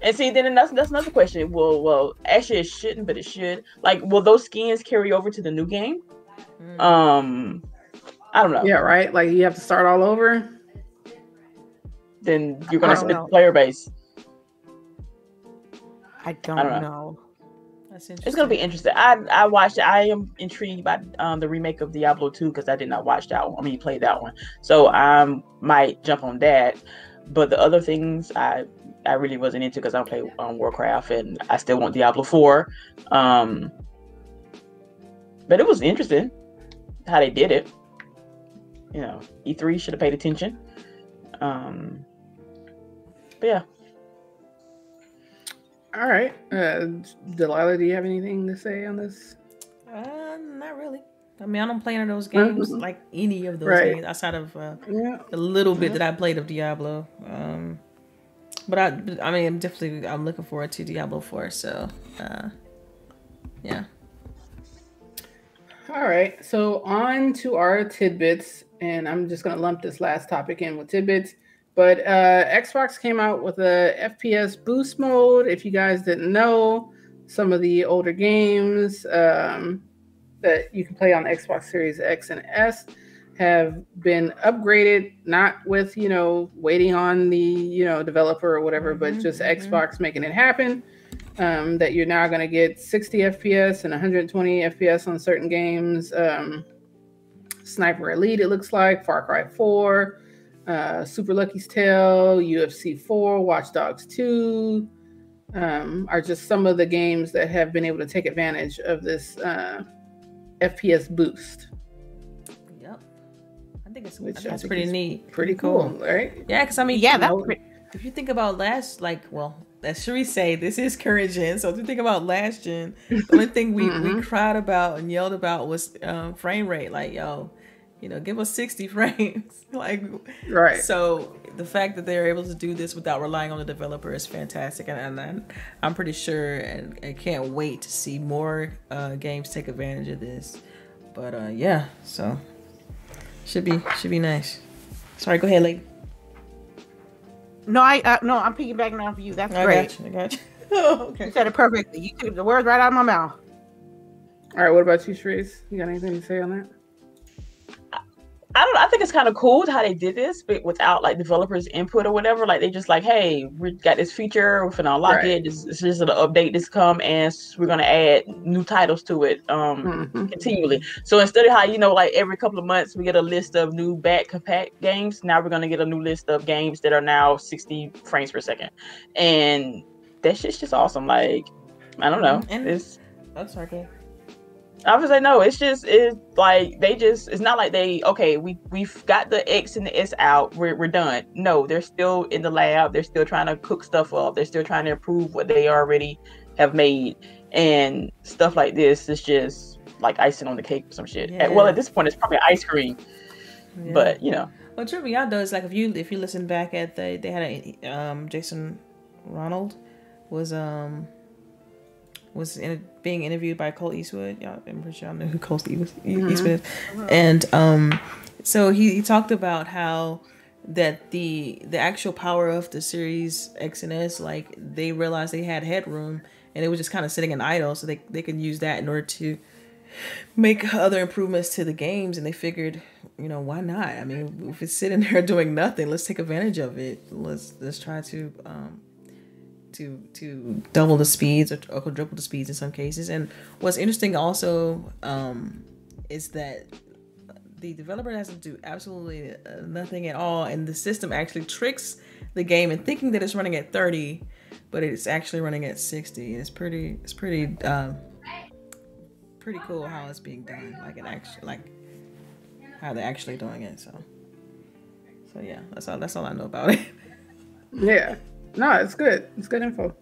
And see, then that's that's another question. Well, well, actually, it shouldn't, but it should. Like, will those skins carry over to the new game? Mm. Um, I don't know. Yeah, right. Like you have to start all over. Then you're gonna split the player base. I don't, I don't know. know. It's gonna be interesting. I I watched. I am intrigued by um, the remake of Diablo 2 because I did not watch that one. I mean, play that one, so I might jump on that. But the other things I I really wasn't into because I play um, Warcraft and I still want Diablo 4. Um, but it was interesting how they did it. You know, E3 should have paid attention. Um, but yeah. All right. Uh, Delilah, do you have anything to say on this? Uh, not really. I mean, I don't play any of those games, mm-hmm. like any of those right. games, outside of uh, yeah. the little bit that I played of Diablo. Um, but I, I mean, I'm definitely, I'm looking forward to Diablo 4. So, uh, yeah. All right. So on to our tidbits, and I'm just gonna lump this last topic in with tidbits. But uh, Xbox came out with a FPS boost mode. If you guys didn't know, some of the older games um, that you can play on Xbox Series X and S have been upgraded, not with you know waiting on the you know developer or whatever, mm-hmm, but just mm-hmm. Xbox making it happen. Um, that you're now going to get 60 FPS and 120 FPS on certain games. Um, Sniper Elite, it looks like Far Cry 4, uh, Super Lucky's Tale, UFC 4, Watch Dogs 2 um, are just some of the games that have been able to take advantage of this uh, FPS boost Yep, I think it's Which that's pretty neat. Pretty cool, cool, right? Yeah, because I mean, yeah, that's pretty... if you think about last, like, well, as Cherie say, this is current gen. So if you think about last gen, the only thing we, mm-hmm. we cried about and yelled about was um, frame rate. Like, yo, you know, give us 60 frames. like, right. So the fact that they're able to do this without relying on the developer is fantastic. And, and I'm pretty sure and I can't wait to see more uh, games take advantage of this. But uh, yeah, so should be should be nice. Sorry, go ahead, lady. No, I uh, no, I'm piggybacking off of you. That's I great. Got you, I got you. oh, okay. You said it perfectly. You took the words right out of my mouth. All right, what about you, Trace? You got anything to say on that? I don't. I think it's kind of cool how they did this, but without like developers' input or whatever. Like they just like, hey, we got this feature, we're gonna unlock right. it. This, this is an update. that's come and we're gonna add new titles to it um mm-hmm. continually. So instead of how you know like every couple of months we get a list of new back compact games, now we're gonna get a new list of games that are now 60 frames per second, and that shit's just awesome. Like I don't know, and it's. Oh, sorry. I was like, no, it's just it's like they just it's not like they okay, we we've got the X and the S out, we're we're done. No, they're still in the lab, they're still trying to cook stuff up, they're still trying to improve what they already have made. And stuff like this is just like icing on the cake or some shit. Yeah. well at this point it's probably ice cream. Yeah. But you know. What tripped me out though is like if you if you listen back at the they had a um Jason Ronald was um was in, being interviewed by Colt Eastwood. Y'all, I'm pretty sure I know who mm-hmm. Eastwood, mm-hmm. is. And um, so he, he talked about how that the the actual power of the series X and S, like they realized they had headroom and it was just kind of sitting in idle, so they they can use that in order to make other improvements to the games and they figured you know why not i mean if it's sitting there doing nothing let's take advantage of it let's let's try to um, to to double the speeds or, or quadruple the speeds in some cases. And what's interesting also um, is that the developer has to do absolutely uh, nothing at all, and the system actually tricks the game in thinking that it's running at 30, but it's actually running at 60. It's pretty it's pretty um, pretty cool how it's being done. Like it actually like how they're actually doing it. So so yeah, that's all that's all I know about it. Yeah. No, it's good. It's good info.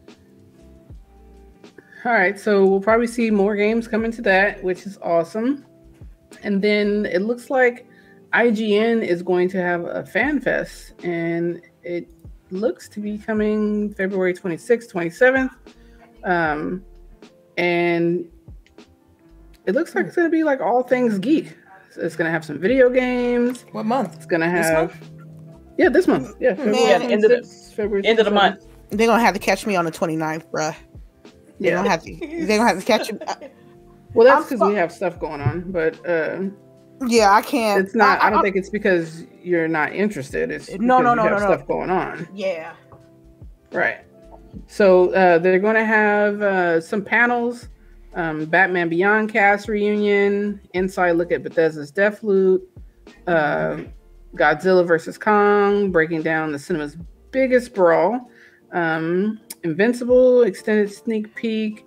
All right, so we'll probably see more games coming to that, which is awesome. And then it looks like IGN is going to have a fan fest, and it looks to be coming February 26th, 27th. Um, and it looks like it's going to be like all things geek. So it's gonna have some video games. What month? It's gonna This have. Yeah, this month. Yeah, February Man, end of the- February End of the month. They're gonna have to catch me on the 29th, bruh. They're Yeah. gonna have to. They're gonna have to catch me. Well, that's because fu- we have stuff going on, but uh, Yeah, I can't. it's not. I, don't I- think it's because you're not interested. It's No, because no, you no, have no, no. stuff going on. Yeah. Right. So uh, they're going to have uh, some panels. Um, Batman Beyond cast reunion, inside look at Bethesda's Deathloop, uh, Godzilla versus Kong, breaking down the cinema's biggest brawl, um, Invincible extended sneak peek,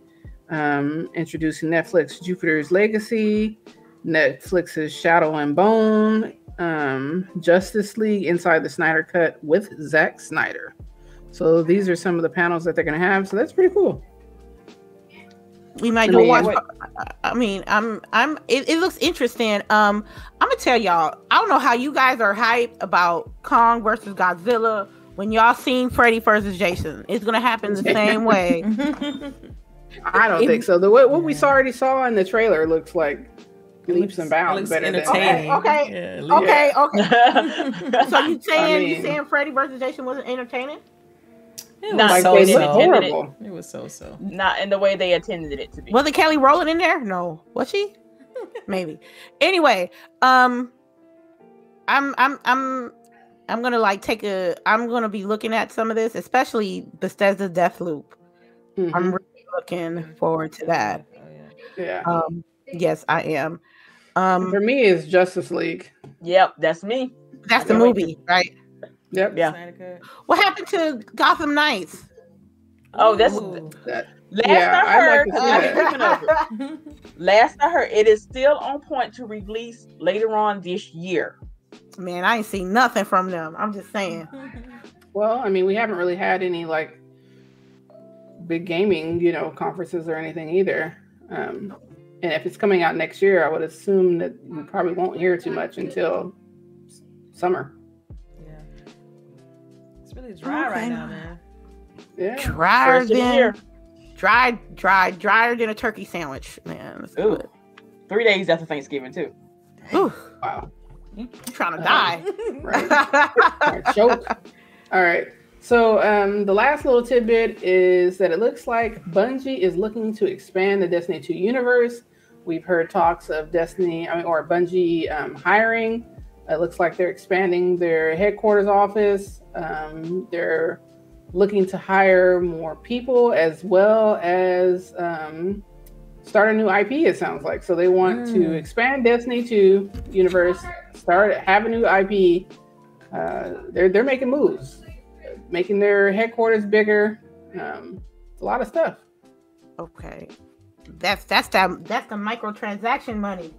um, introducing Netflix Jupiter's Legacy, Netflix's Shadow and Bone, um, Justice League Inside the Snyder Cut with Zack Snyder. So these are some of the panels that they're going to have. So that's pretty cool. We might do go watch. I mean, I'm, I'm. It, it looks interesting. Um, I'm gonna tell y'all. I don't know how you guys are hyped about Kong versus Godzilla when y'all seen Freddy versus Jason. It's gonna happen the same way. I don't It- think so. The what, what we saw already saw in the trailer looks like leaps and bounds looks better than entertaining. Okay, Yeah, Okay, okay. So you saying mean- you saying Freddy versus Jason wasn't entertaining? It Not was so so. look so. Intended it. horrible. It was so so. Not in the way they intended it to be. Wasn't Kelly Rowland in there? No, was she? Maybe. Anyway, um, I'm I'm I'm I'm gonna like take a. I'm gonna be looking at some of this, especially Bethesda Deathloop. Mhm. I'm really looking forward to that. Oh, yeah. Yeah. Um, yes, I am. Um, For me, it's Justice League. Yep, that's me. that's the movie, right? Yep. Yeah. What happened to Gotham Knights? Oh, that's Ooh. That, last Yeah, I heard. like to see I that. was looking over it. Last I heard, it is still on point to release later on this year. Man, I ain't seen nothing from them. I'm just saying. well, I mean, we haven't really had any like big gaming, you know, conferences or anything either. Um, and if it's coming out next year, I would assume that we probably won't hear too much until summer. Yeah. It's dry Okay. right now, man. Yeah. Drier First than dry, dry, drier than a turkey sandwich. Man, it's Ooh. good. Three days after Thanksgiving too. Ooh, Wow. you trying to Uh, die? Right. Or choke. All right. So um, the last little tidbit is that it looks like Bungie is looking to expand the Destiny 2 universe. We've heard talks of Destiny I mean, or Bungie um, hiring. It looks like they're expanding their headquarters office. Um, they're looking to hire more people as well as um, start a new IP. It sounds like so they want to Mm. expand Destiny 2 universe, start have a new IP. Uh, they're they're making moves, making their headquarters bigger. Um, a lot of stuff. okay, that's that's that that's the microtransaction money.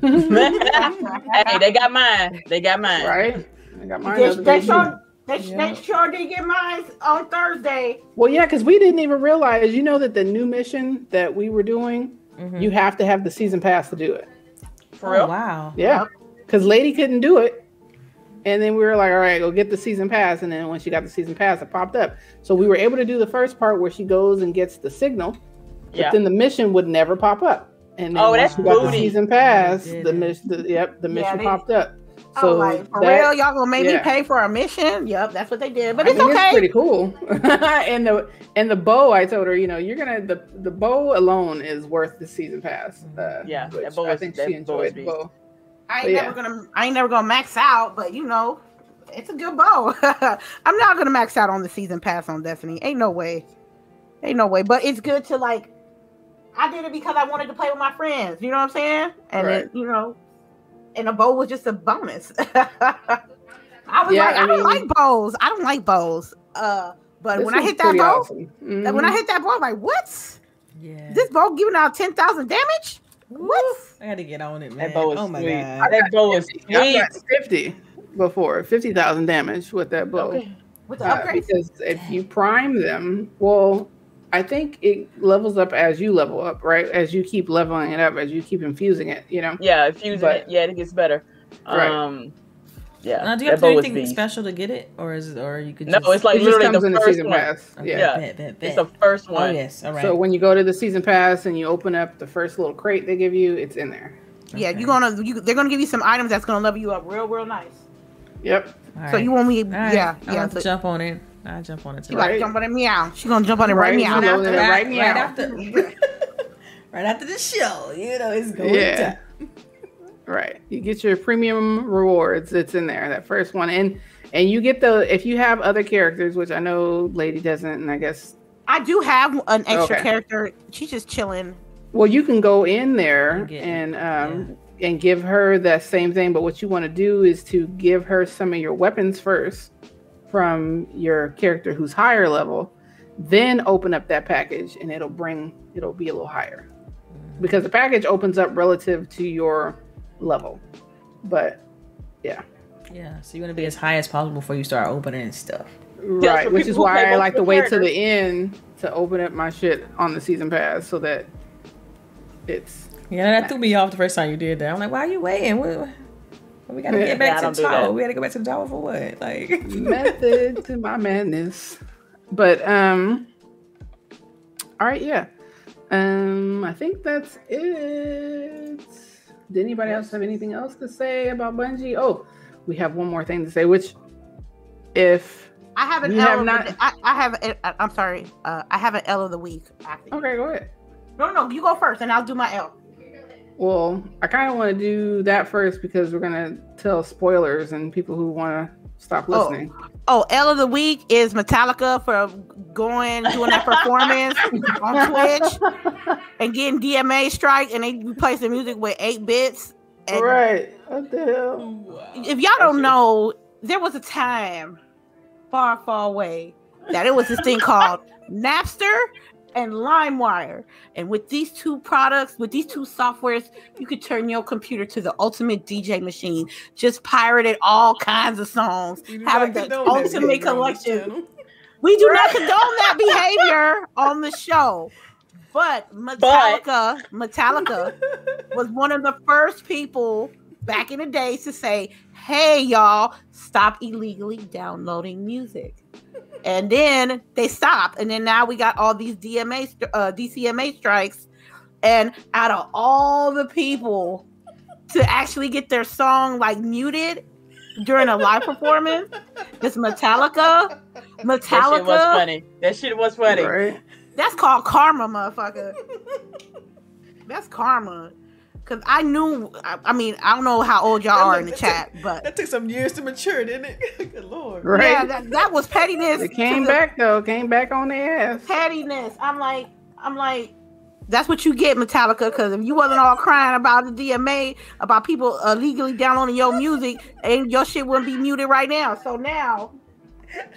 Hey, they got mine. They got mine. right? I got mine. They, the they day, sure, they, Yeah. they sure did get mine on Thursday. Well, yeah, because we didn't even realize. You know that the new mission that we were doing, Mhm. you have to have the season pass to do it. For real. Oh, wow. Yeah, because Lady couldn't do it, and then we were like, all right, go get the season pass. And then when she got the season pass, it popped up. So we were able to do the first part where she goes and gets the signal, but Yeah. then the mission would never pop up. And then Oh, that's you got the season pass, the mission, the, yep, the Yeah, mission they- popped up. So, So oh, like, for that- real, y'all gonna make me pay for a mission? Yep, that's what they did. But I it's mean, okay. pretty cool. and the and the bow, I told her, you know, you're gonna the the bow alone is worth the season pass. Uh, Yeah, that bow I think that she enjoyed the bow. I ain't But yeah. never gonna I ain't never gonna max out, but you know, it's a good bow. I'm not gonna max out on the season pass on Destiny. Ain't no way. Ain't no way. But it's good to like I did it because I wanted to play with my friends. You know what I'm saying? And Right. it, you know, and a bow was just a bonus. I was Yeah, like, I, I don't like bows. I don't like bows. Uh but when I hit that pretty bow, awesome. when Mhm. I hit that bow, I'm like, what? Yeah. This bow giving out ten thousand damage? What? I had to get on it, man. That bow is oh my sweet. god. That bow is I sweet. got 50 before, 50,000 damage with that bow. Okay. With the Uh, upgrades? because if you prime them, well, I think it levels up as you level up, right? As you keep leveling it up, as you keep infusing it, you know? Yeah, infusing But- it. Yeah, it gets better. Right. Um, yeah. Now, do you have to do anything special to get it, or is it, or you could? No, just, it's like it just literally comes the in the first season one. pass. Okay, Yeah. Yeah. Bet, bet, bet. It's the first oh one. yes, all right. So when you go to the season pass and you open up the first little crate they give you, it's in there. Yeah, you're gonna you, they're gonna give you some items that's gonna level you up real real nice. Yep. All So right. you want me? All right. Yeah, I'll yeah. have to So jump on it. I jump on it she too. like jump on it meow. She gonna jump on it right, Right, meow. you know that. right right meow. after, right after the show, you know, it's going Yeah. down. Right. You get your premium rewards. It's in there. That first one, and and you get the if you have other characters, which I know Lady doesn't, and I guess I do have an extra Okay. character. She's just chilling. well, you can go in there And get- and um and give her that same thing. But what you want to do is to give her some of your weapons first from your character who's higher level, then open up that package, and it'll bring it'll be a little higher because the package opens up relative to your level. But Yeah, Yeah. so you want to be as high as possible before you start opening stuff. Right, for which is why I like to wait till the end to open up my shit on the season pass so that it's Yeah, that threw me off the first time you did that. I'm like, why are you waiting? What, what- we gotta get back I to don't the do tower. We gotta go back to the tower for what? Like, method to my madness. But um all right, yeah. Um I think that's it. Did anybody else have anything else to say about Bungie? Oh, we have one more thing to say, which if I have an You L have of not- the, I, I have a, I- I'm sorry. Uh, I have an L of the week. Actually. okay, go ahead. No, no, you go first, and I'll do my L. Well, I kind of want to do that first because we're gonna tell spoilers and people who want to stop Oh. listening. Oh, Oh, L of the week is Metallica for going doing that performance on Twitch and getting DMA strike, and they replaced the music with eight bits. And right. What the hell? if y'all don't know, there was a time far, far away that it was this thing called Napster and LimeWire. And with these two products, with these two softwares, you could turn your computer to the ultimate DJ machine. Just pirated all kinds of songs, having the ultimate collection. We do not condone that behavior on the show. But Metallica, Metallica was one of the first people back in the days to say, "Hey, y'all, stop illegally downloading music." And then they stopped, and then now we got all these DMA, uh, DCMA strikes, and out of all the people to actually get their song like muted during a live performance, this Metallica, That shit was funny. That shit was funny. Right. that's called karma, motherfucker. That's karma. Cause I knew. I, I mean, I don't know how old y'all That are look- in the that chat, but That took some years to mature, didn't it? Good lord. Right. yeah, that, that was pettiness. It to came the back though. Came back on their ass. Pettiness. I'm like, I'm like, that's what you get, Metallica. Because if you wasn't all crying about the DMA, about people illegally downloading your music, and your shit wouldn't be muted right now. So now,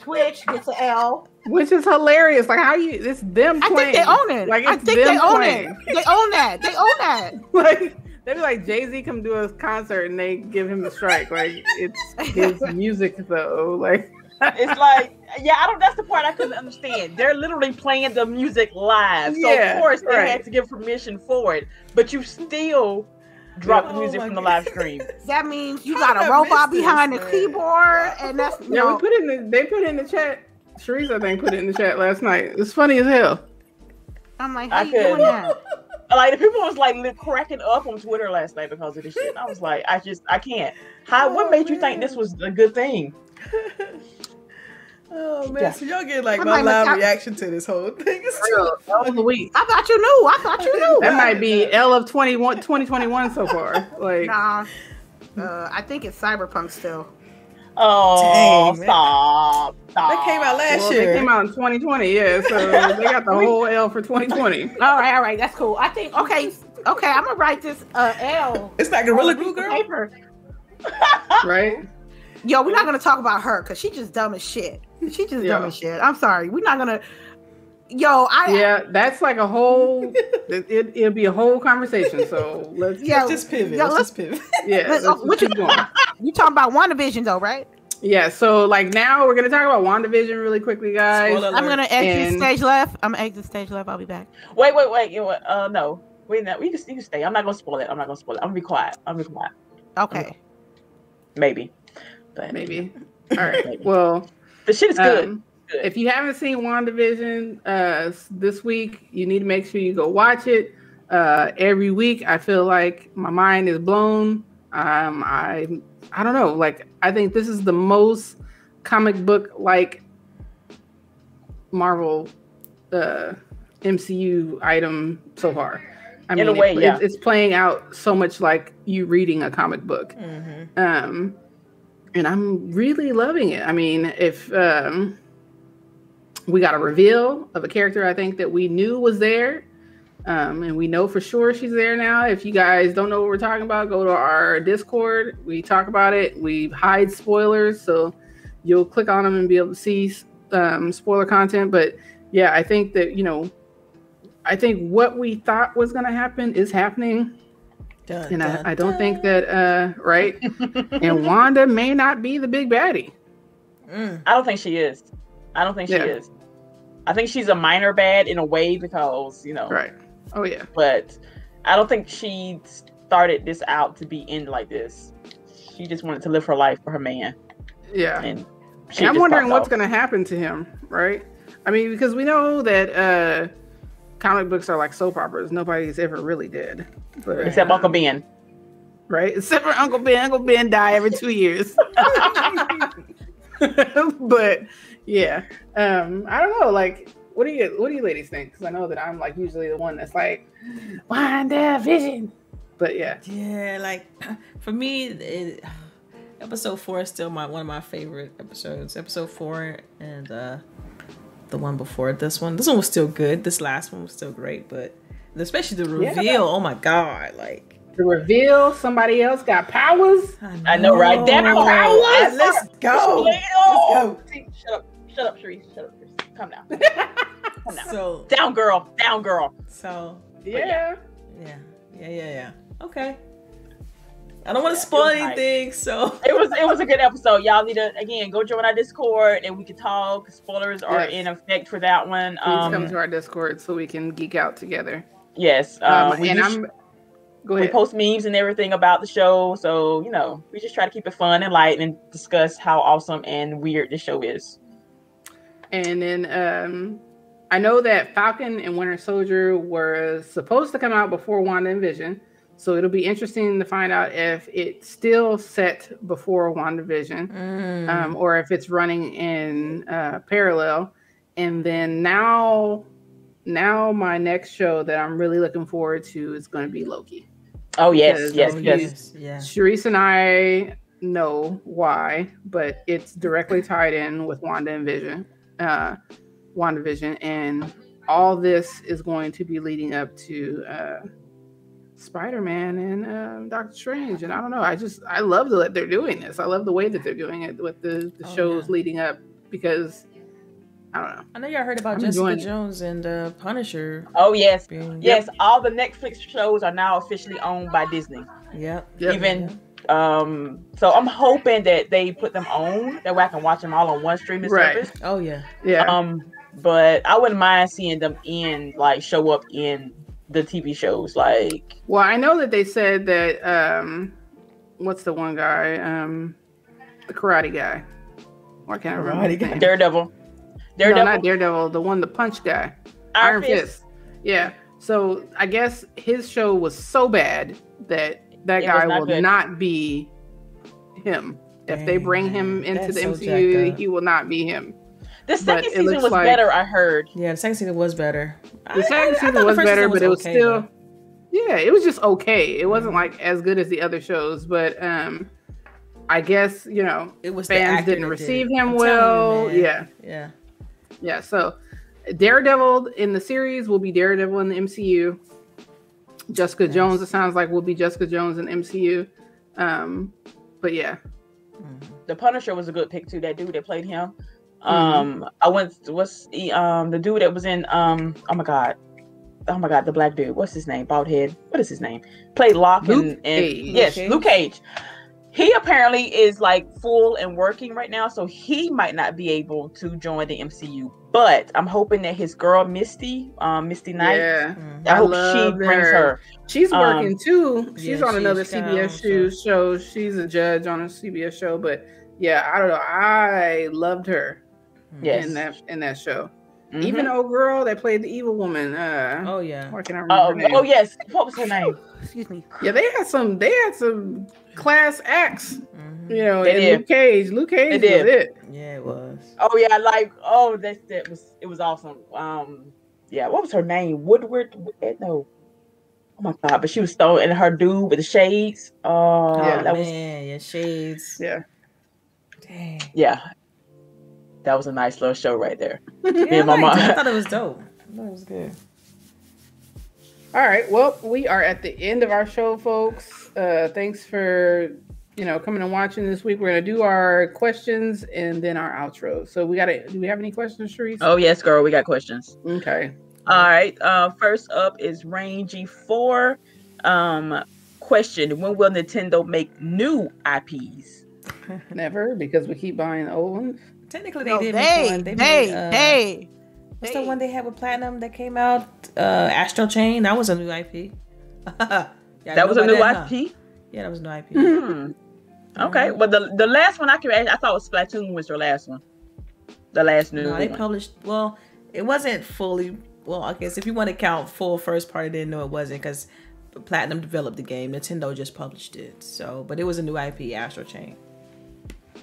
Twitch gets an L. Which is hilarious. Like how you it's them playing. I playing. think they own it. Like I it's think they own playing. it. They own that. They own that. Like they'd be like Jay Z come do a concert and they give him a strike. Like it's his music though. Like It's like, yeah, I don't. That's the part I couldn't understand. They're literally playing the music live, so Yeah, of course they right. had to give permission for it. But you still drop the Oh music my from the live stream. That means you got a robot behind the keyboard, and that's yeah, no. we put in the they put in the chat. Sharice, I think, put it in the chat last night. It's funny as hell. I'm like, how I you could. doing that? Like the people was like cracking up on Twitter last night because of this shit. I was like, I just, I can't. How? what Oh, made you think this was a good thing? Oh man, Yeah. so y'all get like I'm my live Metallica- reaction to this whole thing. It's That was a week. I thought you knew. I thought you knew. That might be L of 21, 2021 so far. Like Nah. Uh, I think it's Cyberpunk still. Oh, Dang, stop, stop. That came out last well, year. they came out in 2020, yeah. So they got the whole L for 2020. All right, all right, that's cool. I think okay, okay. I'm gonna write this uh L. It's not Gorilla Glue Girl. Paper. Right? Yo, we're not gonna talk about her because she just dumb as shit. She just dumb Yeah. as shit. I'm sorry. We're not gonna. Yo, I Yeah, that's like a whole it, it, it'll be a whole conversation. So let's Yeah, Let's just pivot. yeah, let's, let's- just pivot. yeah, Let's- let's oh, what just keep going. you talking about WandaVision though, right? Yeah, so like now we're gonna talk about WandaVision really quickly, guys. I'm gonna exit And- stage left. I'm gonna exit stage left. I'll be back. Wait, wait, wait. You know what? Uh, no. Wait, no. We can, you can stay. I'm not gonna spoil it. I'm not gonna spoil it. I'm gonna be quiet. I'm gonna be quiet. Okay. Maybe. But Maybe. All right. Well, the shit is good. um, Good. if you haven't seen WandaVision uh, this week, you need to make sure you go watch it. Uh, every week, I feel like my mind is blown. Um, I I don't know. Like I think this is the most comic book like Marvel uh, MCU item so far. I In a way, it- yeah. it's, it's playing out so much like you reading a comic book. Mhm. Um, and I'm really loving it. I mean, if um, we got a reveal of a character I think that we knew was there, um, and we know for sure she's there now. If you guys don't know what we're talking about, go to our Discord. We talk about it. We hide spoilers, so you'll click on them and be able to see um, spoiler content. But yeah, I think that you know, I think what we thought was going to happen is happening Dun, and dun, I, I don't dun. think that uh right and wanda may not be the big baddie Mm. I don't think she is. I don't think she Yeah. is. I think she's a minor bad in a way because you know, right oh yeah but I don't think she started this out to be in like this. She just wanted to live her life for her man, yeah and she and i'm wondering what's going to happen to him right i mean because we know that uh comic books are like soap operas. Nobody's ever really dead but except Uncle Ben. right? Except for uncle ben. Uncle ben die every two years. But yeah. Um i don't know like what do you what do you ladies think? Because i know that i'm like usually the one that's like WandaVision. But yeah. Yeah, like for me, it, episode four is still my one of my favorite episodes. Episode four and uh the one before this one. This one was still good. This last one was still great, but especially the Yeah. reveal. Oh my god! Like the reveal somebody else got powers I know, right? That know. powers! Let's go. Let's go. See, Shut up, shut up, Sharice. Shut up, Sharice. Calm down. Calm down. So Down, girl. Down, girl. so yeah yeah yeah yeah yeah. Okay. I don't want Yeah, to spoil it was hype. anything, so It was it was a good episode. Y'all need to again go join our Discord and we can talk. Spoilers are in effect for that one. please come Um, to our discord so we can geek out together yes. um, Um, and use- i'm go we post memes and everything about the show, so you know we just try to keep it fun and light and discuss how awesome and weird the show is. And then um, I know that Falcon and Winter Soldier were supposed to come out before Wanda and Vision. So it'll be interesting to find out if it's still set before WandaVision Mm. um, or if it's running in uh, parallel. And then now, now my next show that I'm really looking forward to is going to be Loki. Oh yes, yes, yes. yeah. Sharice and I know why, but it's directly tied in with Wanda and Vision, uh, WandaVision, and all this is going to be leading up to uh, Spider-Man and um, Doctor Strange. And I don't know, I just I love that they're doing this. I love the way that they're doing it with the, the Oh, shows yeah. leading up because I don't know. I know y'all heard about I'm Jessica enjoying it. Jones and uh, Punisher Oh yes, being. yes. All the Netflix shows are now officially owned by Disney. Yep. Yep. Even um, so I'm hoping that they put them on that way I can watch them all on one streaming Right. service. Oh yeah. Yeah. Um, but I wouldn't mind seeing them in like show up in the TV shows. Like Well, I know that they said that um what's the one guy? Um the karate guy. Why can't I remember? Karate guy. name? Daredevil, No, Daredevil, not Daredevil, the one the punch guy. Iron, Fist. Yeah. So I guess his show was so bad that that It guy not will good. not be him. If they bring him into the so MCU, he will not be him. The second season was like- better. I heard. Yeah, the second season was better. The second season was better, but it was still yeah, it was just okay. It wasn't like as good as the other shows, but um I guess, you know, it was fans didn't that did receive him I'm telling you, well. yeah. Yeah. Yeah, so Daredevil in the series will be Daredevil in the MCU. Jessica Nice. Jones, it sounds like will be Jessica Jones in MCU. Um, but yeah, Mhm. The Punisher was a good pick too. That dude that played him. Mm-hmm. Um, I went. What's the um the dude that was in um? Oh my god. Oh my god, the black dude. What's his name? Bald head. What is his name? Played Locke Luke and, and yes, Luke Luke Cage. He apparently is like full and working right now, so he might not be able to join the MCU. But I'm hoping that his girl Misty, um, Misty Knight, yeah. I, I hope she love brings her. her. she's Um, working too. She's yeah, on she another is. She's got her CBS own show. show. She's a judge on a CBS show, but yeah, I don't know. I loved her Yes. in that in that show. Mm-hmm. Even old girl that played the evil woman. Uh, oh yeah. I can remember oh, oh yes. What was her name? Excuse me. Yeah, they had some. They had some class acts. Mm-hmm. You know, they and Luke Cage. Luke Cage they was it. Yeah, it was. Oh yeah, like oh that that was it was awesome. Um, yeah, what was her name? Woodard? No. Oh my god! But she was throwing and her dude with the shades. Oh, yeah, that man, was yeah, shades. Yeah. Dang. Yeah, that was a nice little show right there. yeah, my mom. I thought it was dope. I thought it was good. All right. Well, we are at the end of our show, folks. Uh, thanks for you know coming and watching this week. We're gonna do our questions and then our outro. So we gotta. Do we have any questions, Sharice? Oh yes, girl. We got questions. Okay. All right. Uh, first up is Rangy Four. Um, question: When will Nintendo make new IPs? Never, because we keep buying old ones. Technically, they no, did. They, one. they, they, made, uh, they. What's the one they had with Platinum that came out? Uh, Astral Chain. That was a new IP. yeah, that was a new that, IP. Huh? Yeah, that was a new IP. Hmm. Okay, well the the last one I can I thought was Splatoon was your last one. The last new. No, they published. Well, it wasn't fully. Well, I guess if you want to count full first party, didn't know it wasn't because Platinum developed the game. Nintendo just published it. So, but it was a new IP, Astral Chain.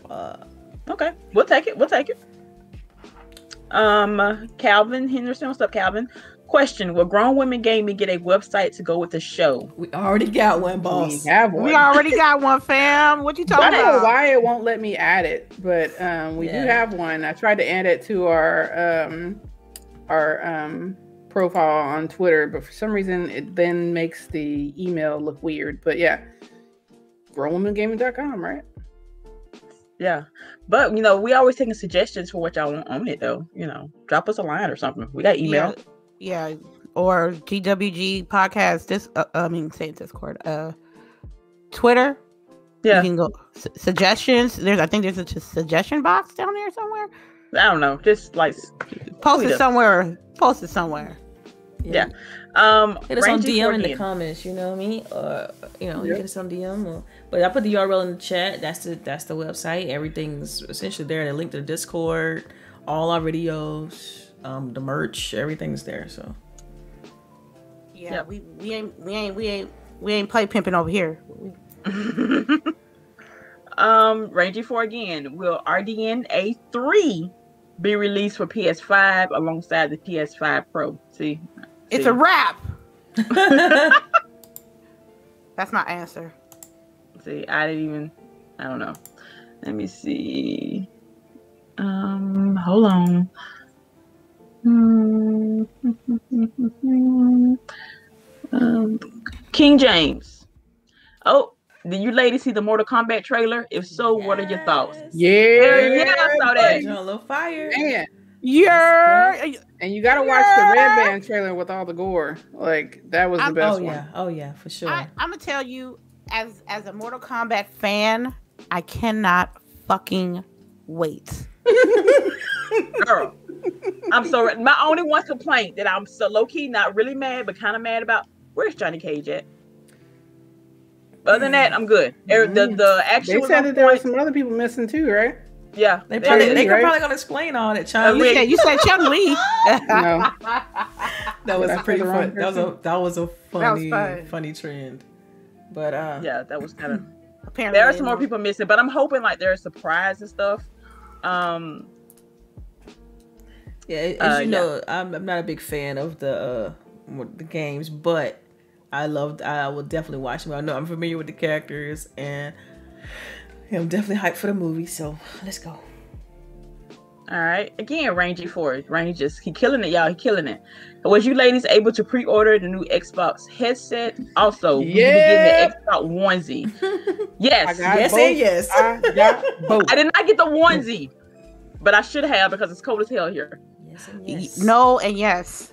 Uh, Okay, we'll take it. We'll take it. Um, Calvin Henderson, what's up, Calvin? Question: Will Grown Women Gaming get a website to go with the show? We already got one, boss. We have one. We already got one, fam. What you talking about? I don't know why it won't let me add it, but um, we yeah. do have one. I tried to add it to our um, our um, profile on Twitter, but for some reason it then makes the email look weird. But yeah, grownwomangaming.com, right? Yeah. But you know, we always taking suggestions for what y'all want on it though. You know, drop us a line or something. We got email. Yeah. yeah. Or GWG podcast. This uh, I mean say Discord. Uh Twitter. Yeah. You can go su- suggestions. There's I think there's a suggestion box down there somewhere. I don't know. Just like post it somewhere. Post it somewhere. Yeah. yeah. Um, hit us on DM in the comments. You know what I mean? Or you know, yep. you get us on DM. Or, but I put the URL in the chat. That's the that's the website. Everything's essentially there. The link to the Discord, all our videos, um, the merch, everything's there. So. Yeah, yep. we we ain't we ain't we ain't we ain't play pimping over here. um, Rangy for again. Will RDNA three be released for PS5 alongside the PS5 Pro? See, it's a wrap. That's my answer. See, I didn't even. I don't know. Let me see. Um, hold on. um, King James. Oh, did you ladies see the Mortal Kombat trailer? If so, yes. what are your thoughts? Yeah, yeah, I saw that. A little fire. Man. Yeah. And you got to watch the Red Band trailer with all the gore. Like that was the I'm, best oh, one. Yeah. Oh yeah, for sure. I, I'm gonna tell you, as as a Mortal Kombat fan, I cannot fucking wait. Girl, I'm sorry. My only one complaint that I'm so low key, not really mad, but kind of mad about. Where's Johnny Cage at? Other than that, I'm good. Mm-hmm. The the actual. They said that there were some other people missing too, right? Yeah, they probably they, they right? probably gonna explain all that. Chun Li. Yeah, you said Chun Li. no, that was pretty fun. That was a that was a funny was funny trend. But uh, yeah, that was kind of. Apparently, there are some more people missing, but I'm hoping like there's surprise and stuff. Um. Yeah, as uh, you know, yeah. I'm, I'm not a big fan of the uh, the games, but I loved. I will definitely watch them. I know I'm familiar with the characters and yeah, I'm definitely hyped for the movie, so let's go. All right. Again, Rangy Ford. Rangy just he killing it, y'all. He killing it. Was you ladies able to pre-order the new Xbox headset? Also, yeah. we getting the Xbox onesie. Yes. yes both. and yes. I got both. I did not get the onesie, but I should have because it's cold as hell here. Yes and yes. No and yes.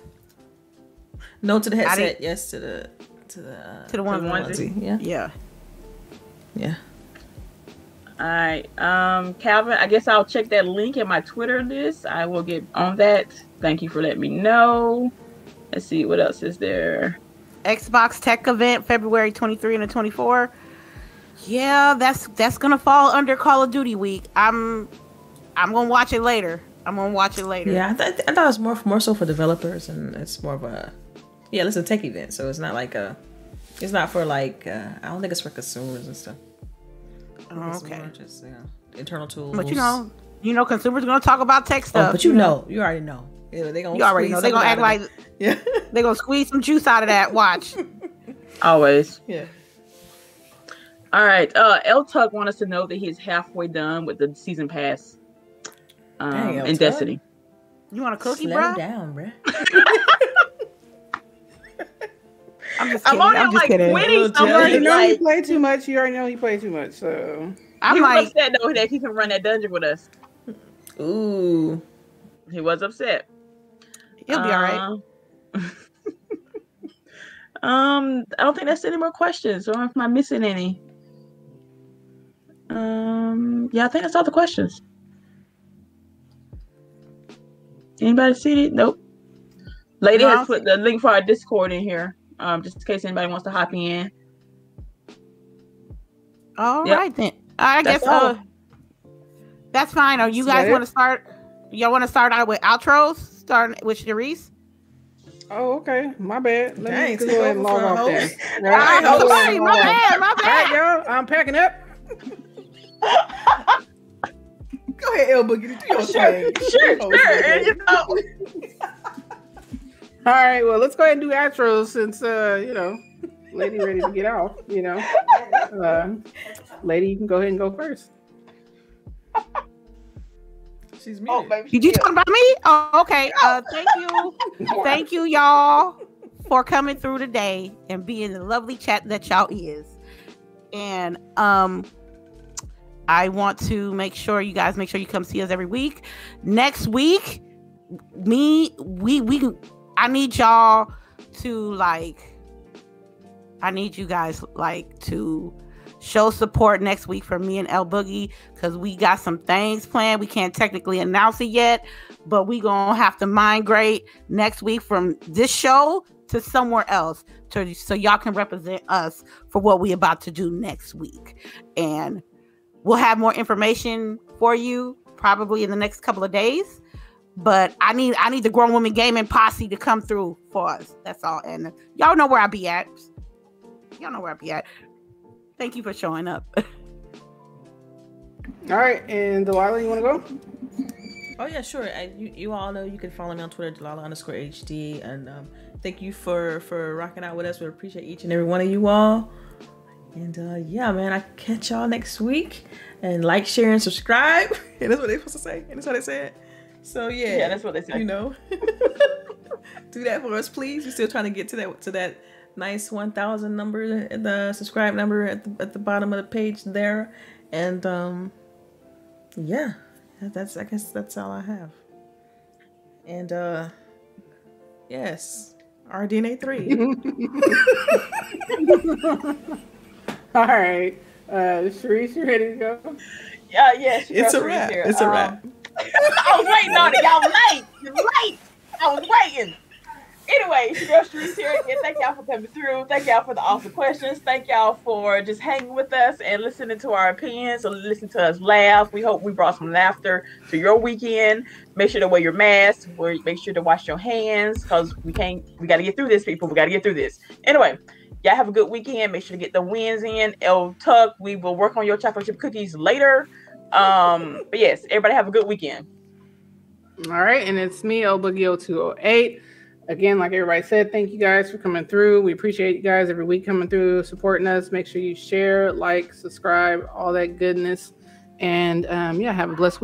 No to the headset. Yes to the to the uh, to the, one, to the onesie. onesie. Yeah. Yeah. Yeah. All right. Um, Calvin, I guess I'll check that link in my Twitter list. I will get on that. Thank you for letting me know. Let's see what else is there. Xbox Tech event February 23 and 24. Yeah, that's that's gonna fall under Call of Duty week. I'm I'm gonna watch it later. I'm gonna watch it later. Yeah, I, th- I thought it was more more so for developers, and it's more of a yeah, it's a tech event, so it's not like a it's not for like uh, I don't think it's for consumers and stuff. Oh, okay. Just you know, internal tools. But you know, you know, consumers gonna talk about tech stuff. Oh, but you, know, you already know. Yeah, they gonna you already know. They gonna act like yeah. they gonna squeeze some juice out of that. Watch. Always. Yeah. All right. Uh, L Tuck wants us to know that he's halfway done with the season pass. Um, Dang, in Destiny. You want a cookie, Slow bro? down, bro. I'm just kidding. I'm, I'm just like kidding. Winning so much. You know like, he played too much. You already know he played too much. So I'm he like, was upset though that he can run that dungeon with us. Ooh, he was upset. He'll be uh, all right. um, I don't think that's any more questions, or am I missing any? Um, yeah, I think that's all the questions. Anybody see it? Nope. Lady no, has put the link for our Discord in here, um, just in case anybody wants to hop in. All yep. right then. I that's guess uh, that's fine. Are you guys want to start? Y'all want to start out with outros? Starting with Sharice. Oh, okay. My bad. Let Dang, me go ahead and log off there. Right. Oh, sorry. My bad. My bad. All right, y'all. I'm packing up. Go ahead, El Boogie. Do your sure, thing. Sure, oh, sure. You know. All right, well, let's go ahead and do outros since uh, you know, lady ready to get off. You know, uh, lady, you can go ahead and go first. She's muted. Oh, baby, Did you talk about me? Oh, okay. Uh, thank you, thank you, y'all, for coming through today and being the lovely chat that y'all is. And um, I want to make sure you guys make sure you come see us every week. Next week, me, we, we, I need y'all to like, I need you guys like to show support next week for me and El Boogie because we got some things planned. We can't technically announce it yet, but we gonna have to migrate next week from this show to somewhere else to so y'all can represent us for what we about to do next week. And we'll have more information for you probably in the next couple of days. But I need I need the grown woman gaming posse to come through for us. That's all. And y'all know where I be at. Y'all know where I be at. Thank you for showing up. all right, and Delilah, you want to go? Oh yeah, sure. I, you, you all know you can follow me on Twitter, Delilah underscore HD, and um, thank you for for rocking out with us. We appreciate each and every one of you all. And uh, yeah, man, I catch y'all next week. And like, share, and subscribe. and that's what they're supposed to say. And that's how they said. So yeah, yeah, that's what they said. You know, do that for us, please. We're still trying to get to that to that nice 1,000 number, the subscribe number at the, at the bottom of the page there. And um, yeah, that's I guess that's all I have. And uh, yes, RDNA three. All right. Uh, Sharice, you ready to go? Yeah, yeah. It's a wrap. Here. It's a wrap. I was waiting on it. Y'all late. You're late. I was waiting. Anyway, it's your girl here again. Thank y'all for coming through. Thank y'all for the awesome questions. Thank y'all for just hanging with us and listening to our opinions or listening to us laugh. We hope we brought some laughter to your weekend. Make sure to wear your mask. Make sure to wash your hands because we can't. We got to get through this, people. We got to get through this. Anyway, Y'all have a good weekend. Make sure to get the wins in. El Tuck, we will work on your chocolate chip cookies later. Um, but yes, everybody have a good weekend. All right, and it's me, El Boogie 0208. Again, like everybody said, thank you guys for coming through. We appreciate you guys every week coming through, supporting us. Make sure you share, like, subscribe, all that goodness. And um, yeah, have a blessed week.